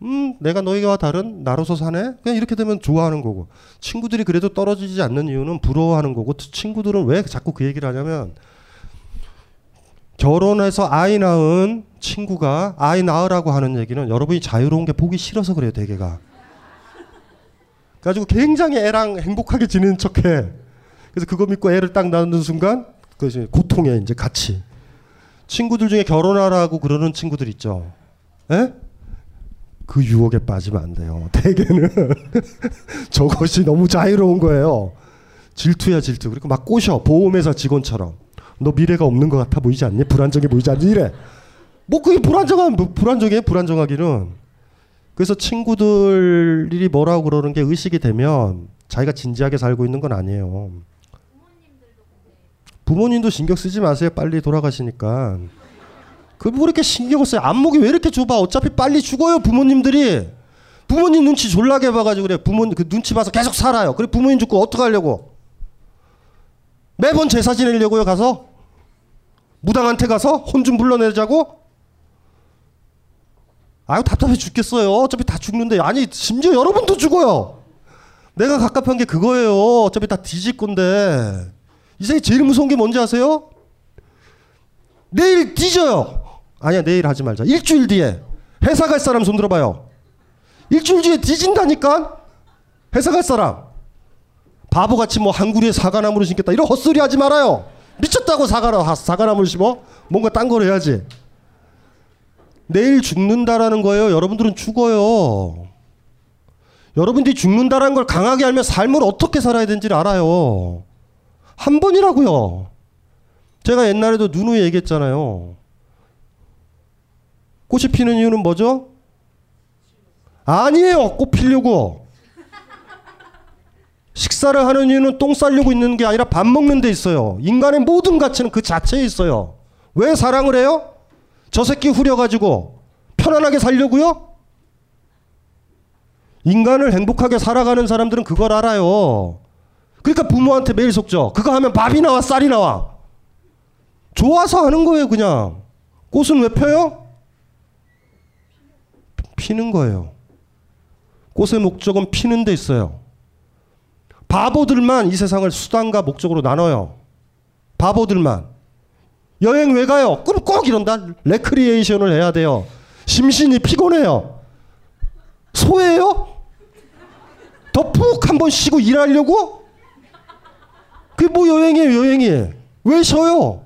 음 내가 너희와 다른 나로서 사네? 그냥 이렇게 되면 좋아하는 거고 친구들이 그래도 떨어지지 않는 이유는 부러워하는 거고 친구들은 왜 자꾸 그 얘기를 하냐면 결혼해서 아이 낳은 친구가 아이 낳으라고 하는 얘기는 여러분이 자유로운 게 보기 싫어서 그래요 대개가 가지고 굉장히 애랑 행복하게 지내는 척해 그래서 그거 믿고 애를 딱 낳는 순간 그것이 고통에 이제 같이 친구들 중에 결혼하라고 그러는 친구들 있죠 에? 그 유혹에 빠지면 안 돼요 (laughs) 대개는 (laughs) 저것이 너무 자유로운 거예요 질투야 질투 그리고 막 꼬셔 보험회사 직원처럼 너 미래가 없는 것 같아 보이지 않니? 불안정해 보이지 않니? 이래. 뭐 그게 불안정한 뭐 불안정해 불안정하기는. 그래서 친구들이 뭐라고 그러는 게 의식이 되면 자기가 진지하게 살고 있는 건 아니에요. 부모님도 신경 쓰지 마세요. 빨리 돌아가시니까. 그뭐 이렇게 신경을 써요? 안목이 왜 이렇게 좁아? 어차피 빨리 죽어요 부모님들이. 부모님 눈치 졸라게 봐가지고 그래. 부모님 그 눈치 봐서 계속 살아요. 그래 부모님 죽고 어떡 하려고? 매번 제사 지내려고요 가서 무당한테 가서 혼 좀 불러내자고 아유 답답해 죽겠어요 어차피 다 죽는데 아니 심지어 여러분도 죽어요 내가 갑갑한 게 그거예요 어차피 다 뒤질 건데 이 세상에 제일 무서운 게 뭔지 아세요? 내일 뒤져요 아니야 내일 하지 말자 일주일 뒤에 회사 갈 사람 손 들어봐요 일주일 뒤에 뒤진다니까 회사 갈 사람 바보같이 뭐 한구리에 사과나무를 심겠다 이런 헛소리 하지 말아요. 미쳤다고 사과나 사과나무를 심어? 뭔가 딴 걸 해야지. 내일 죽는다라는 거예요. 여러분들은 죽어요. 여러분들이 죽는다라는 걸 강하게 알면 삶을 어떻게 살아야 되는지를 알아요. 한 번이라고요. 제가 옛날에도 누누이 얘기했잖아요. 꽃이 피는 이유는 뭐죠? 아니에요. 꽃 피려고. 식사를 하는 이유는 똥 싸려고 있는 게 아니라 밥 먹는 데 있어요. 인간의 모든 가치는 그 자체에 있어요. 왜 사랑을 해요? 저 새끼 후려가지고 편안하게 살려고요? 인간을 행복하게 살아가는 사람들은 그걸 알아요. 그러니까 부모한테 매일 속죠. 그거 하면 밥이 나와 쌀이 나와. 좋아서 하는 거예요, 그냥. 꽃은 왜 펴요? 피는 거예요. 꽃의 목적은 피는 데 있어요. 바보들만 이 세상을 수단과 목적으로 나눠요. 바보들만. 여행 왜 가요? 그럼 꼭 이런다. 레크리에이션을 해야 돼요. 심신이 피곤해요. 소예요? 더 푹 한번 쉬고 일하려고? 그게 뭐 여행이에요, 여행이. 왜 쉬어요?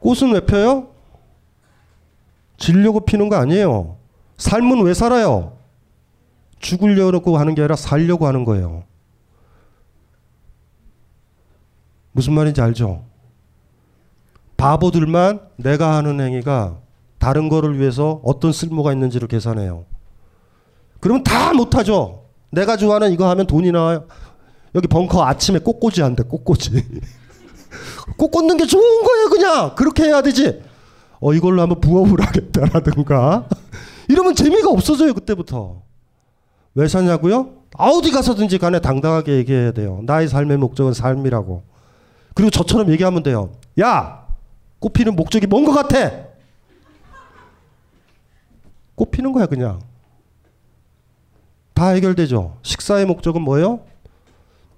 꽃은 왜 펴요? 질려고 피는 거 아니에요. 삶은 왜 살아요? 죽으려고 하는 게 아니라 살려고 하는 거예요. 무슨 말인지 알죠? 바보들만 내가 하는 행위가 다른 거를 위해서 어떤 쓸모가 있는지를 계산해요. 그러면 다 못하죠. 내가 좋아하는 이거 하면 돈이 나와요. 여기 벙커 아침에 꽃꽂이 한대, 꽃꽂이. (laughs) 꽃 꽂는 게 좋은 거예요, 그냥. 그렇게 해야 되지. 어, 이걸로 한번 부업을 하겠다라든가. (laughs) 이러면 재미가 없어져요, 그때부터. 왜 사냐고요? 어디 가서든지 간에 당당하게 얘기해야 돼요. 나의 삶의 목적은 삶이라고. 그리고 저처럼 얘기하면 돼요. 야, 꽃피는 목적이 뭔 것 같아? 꽃피는 거야 그냥. 다 해결되죠. 식사의 목적은 뭐예요?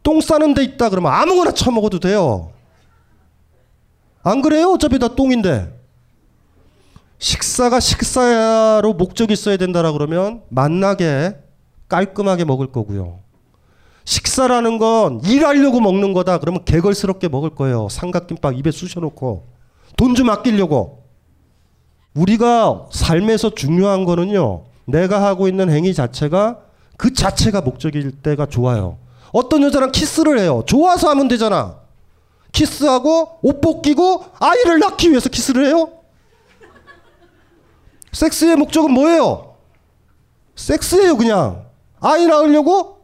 똥 싸는 데 있다 그러면 아무거나 처먹어도 돼요. 안 그래요? 어차피 다 똥인데. 식사가 식사로 목적이 있어야 된다라 그러면 맛나게 깔끔하게 먹을 거고요. 식사라는 건 일하려고 먹는 거다. 그러면 개걸스럽게 먹을 거예요. 삼각김밥 입에 쑤셔놓고 돈 좀 아끼려고. 우리가 삶에서 중요한 거는요. 내가 하고 있는 행위 자체가 그 자체가 목적일 때가 좋아요. 어떤 여자랑 키스를 해요. 좋아서 하면 되잖아. 키스하고 옷 벗기고 아이를 낳기 위해서 키스를 해요? 섹스의 목적은 뭐예요? 섹스예요, 그냥. 아이 낳으려고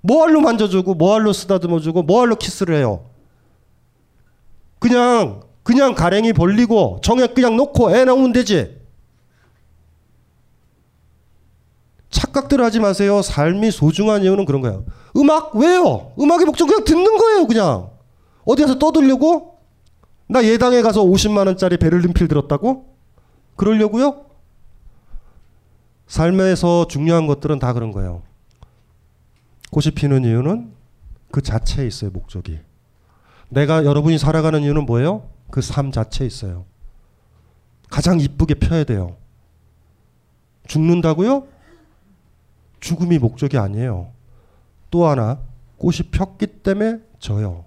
뭐할로 만져주고 뭐할로 쓰다듬어주고 뭐할로 키스를 해요. 그냥 그냥 가랭이 벌리고 정액 그냥 놓고 애 낳으면 되지. 착각들 하지 마세요. 삶이 소중한 이유는 그런 거예요. 음악 왜요? 음악의 목적 그냥 듣는 거예요, 그냥. 어디 가서 떠들려고? 나 예당에 가서 50만 원짜리 베를린 필 들었다고? 그러려고요? 삶에서 중요한 것들은 다 그런 거예요. 꽃이 피는 이유는 그 자체에 있어요, 목적이. 내가 여러분이 살아가는 이유는 뭐예요? 그 삶 자체에 있어요. 가장 이쁘게 펴야 돼요. 죽는다고요? 죽음이 목적이 아니에요. 또 하나, 꽃이 폈기 때문에 져요.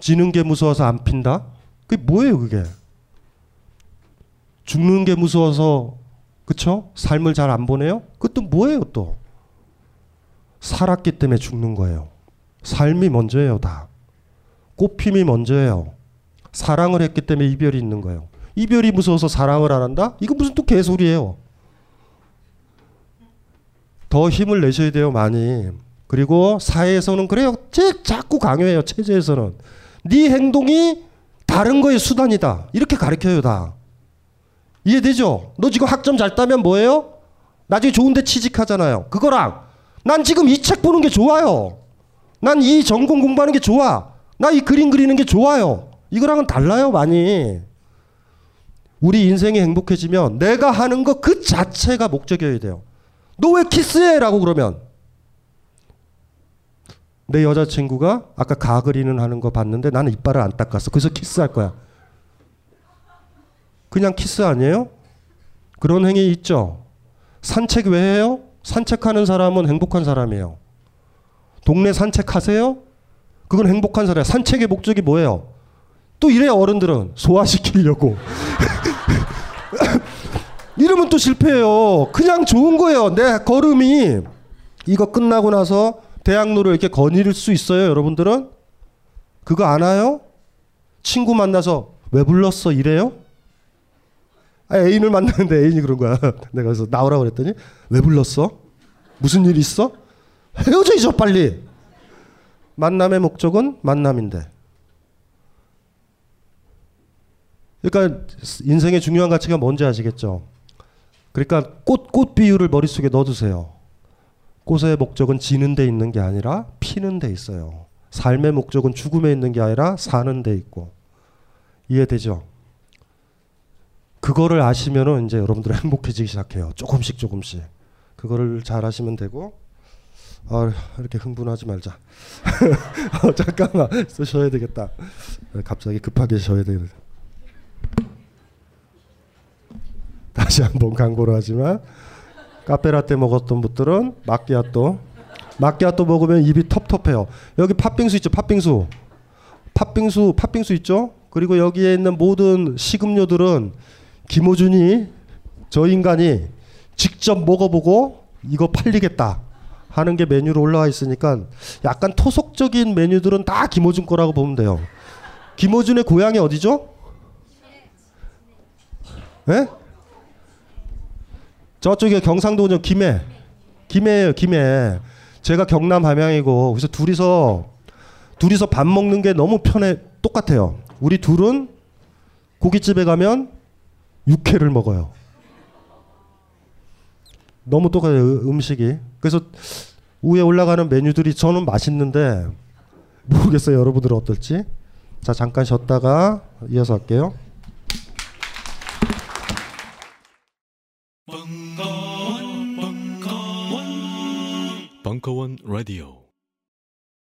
지는 게 무서워서 안 핀다? 그게 뭐예요, 그게? 죽는 게 무서워서, 그쵸? 삶을 잘 안 보내요? 그것도 뭐예요, 또? 살았기 때문에 죽는 거예요. 삶이 먼저예요, 다. 꽃핌이 먼저예요. 사랑을 했기 때문에 이별이 있는 거예요. 이별이 무서워서 사랑을 안 한다? 이거 무슨 또 개소리예요. 더 힘을 내셔야 돼요, 많이. 그리고 사회에서는 그래요. 제 자꾸 강요해요, 체제에서는. 네 행동이 다른 거의 수단이다. 이렇게 가르쳐요, 다. 이해되죠? 너 지금 학점 잘 따면 뭐예요? 나중에 좋은 데 취직하잖아요. 그거랑 난 지금 이 책 보는 게 좋아요. 난 이 전공 공부하는 게 좋아. 나 이 그림 그리는 게 좋아요. 이거랑은 달라요, 많이. 우리 인생이 행복해지면 내가 하는 거그 자체가 목적이어야 돼요. 너 왜 키스해? 라고 그러면 내 여자친구가 아까 가 그리는 하는 거 봤는데 나는 이빨을 안 닦았어. 그래서 키스할 거야. 그냥 키스 아니에요? 그런 행위 있죠. 산책 왜 해요? 산책하는 사람은 행복한 사람이에요. 동네 산책하세요? 그건 행복한 사람이에요. 산책의 목적이 뭐예요? 또 이래요, 어른들은. 소화시키려고. (laughs) 이러면 또 실패해요. 그냥 좋은 거예요. 내 걸음이 이거 끝나고 나서 대학로를 이렇게 거닐 수 있어요, 여러분들은? 그거 아나요? 친구 만나서 왜 불렀어? 이래요? 아, 애인을 만나는데 애인이 그런 거야. (laughs) 내가 그래서 나오라고 그랬더니 왜 불렀어? 무슨 일 있어? 헤어져야죠, 빨리. 만남의 목적은 만남인데. 그러니까 인생의 중요한 가치가 뭔지 아시겠죠? 그러니까 꽃, 꽃 비유를 머릿속에 넣어두세요. 꽃의 목적은 지는 데 있는 게 아니라 피는 데 있어요. 삶의 목적은 죽음에 있는 게 아니라 사는 데 있고. 이해되죠? 그거를 아시면은 이제 여러분들 (laughs) 행복해지기 시작해요. 조금씩 조금씩. 그거를 잘 하시면 되고. 아, 이렇게 흥분하지 말자. (laughs) 어, 잠깐만. 쉬어야 되겠다. 갑자기 급하게 쉬어야 되겠다. 다시 한번 광고를 하지만 카페라떼 먹었던 분들은 마끼아또 마끼아또 먹으면 입이 텁텁해요. 여기 팥빙수 있죠? 팥빙수. 팥빙수 팥빙수 있죠? 그리고 여기에 있는 모든 식음료들은 김호준이 저 인간이 직접 먹어보고 이거 팔리겠다 하는 게 메뉴로 올라와 있으니까 약간 토속적인 메뉴들은 다 김호준 거라고 보면 돼요. 김호준의 고향이 어디죠? 예? 저쪽에 경상도는 김해. 김해예요, 김해. 제가 경남 함양이고 그래서 둘이서 둘이서 밥 먹는 게 너무 편해 똑같아요. 우리 둘은 고깃집에 가면 육회를 먹어요. 너무 똑같아요, 음식이. 그래서 위에 올라가는 메뉴들이 저는 맛있는데 모르겠어요, 여러분들은 어떨지. 자, 잠깐 쉬었다가 이어서 할게요. 벙커원 라디오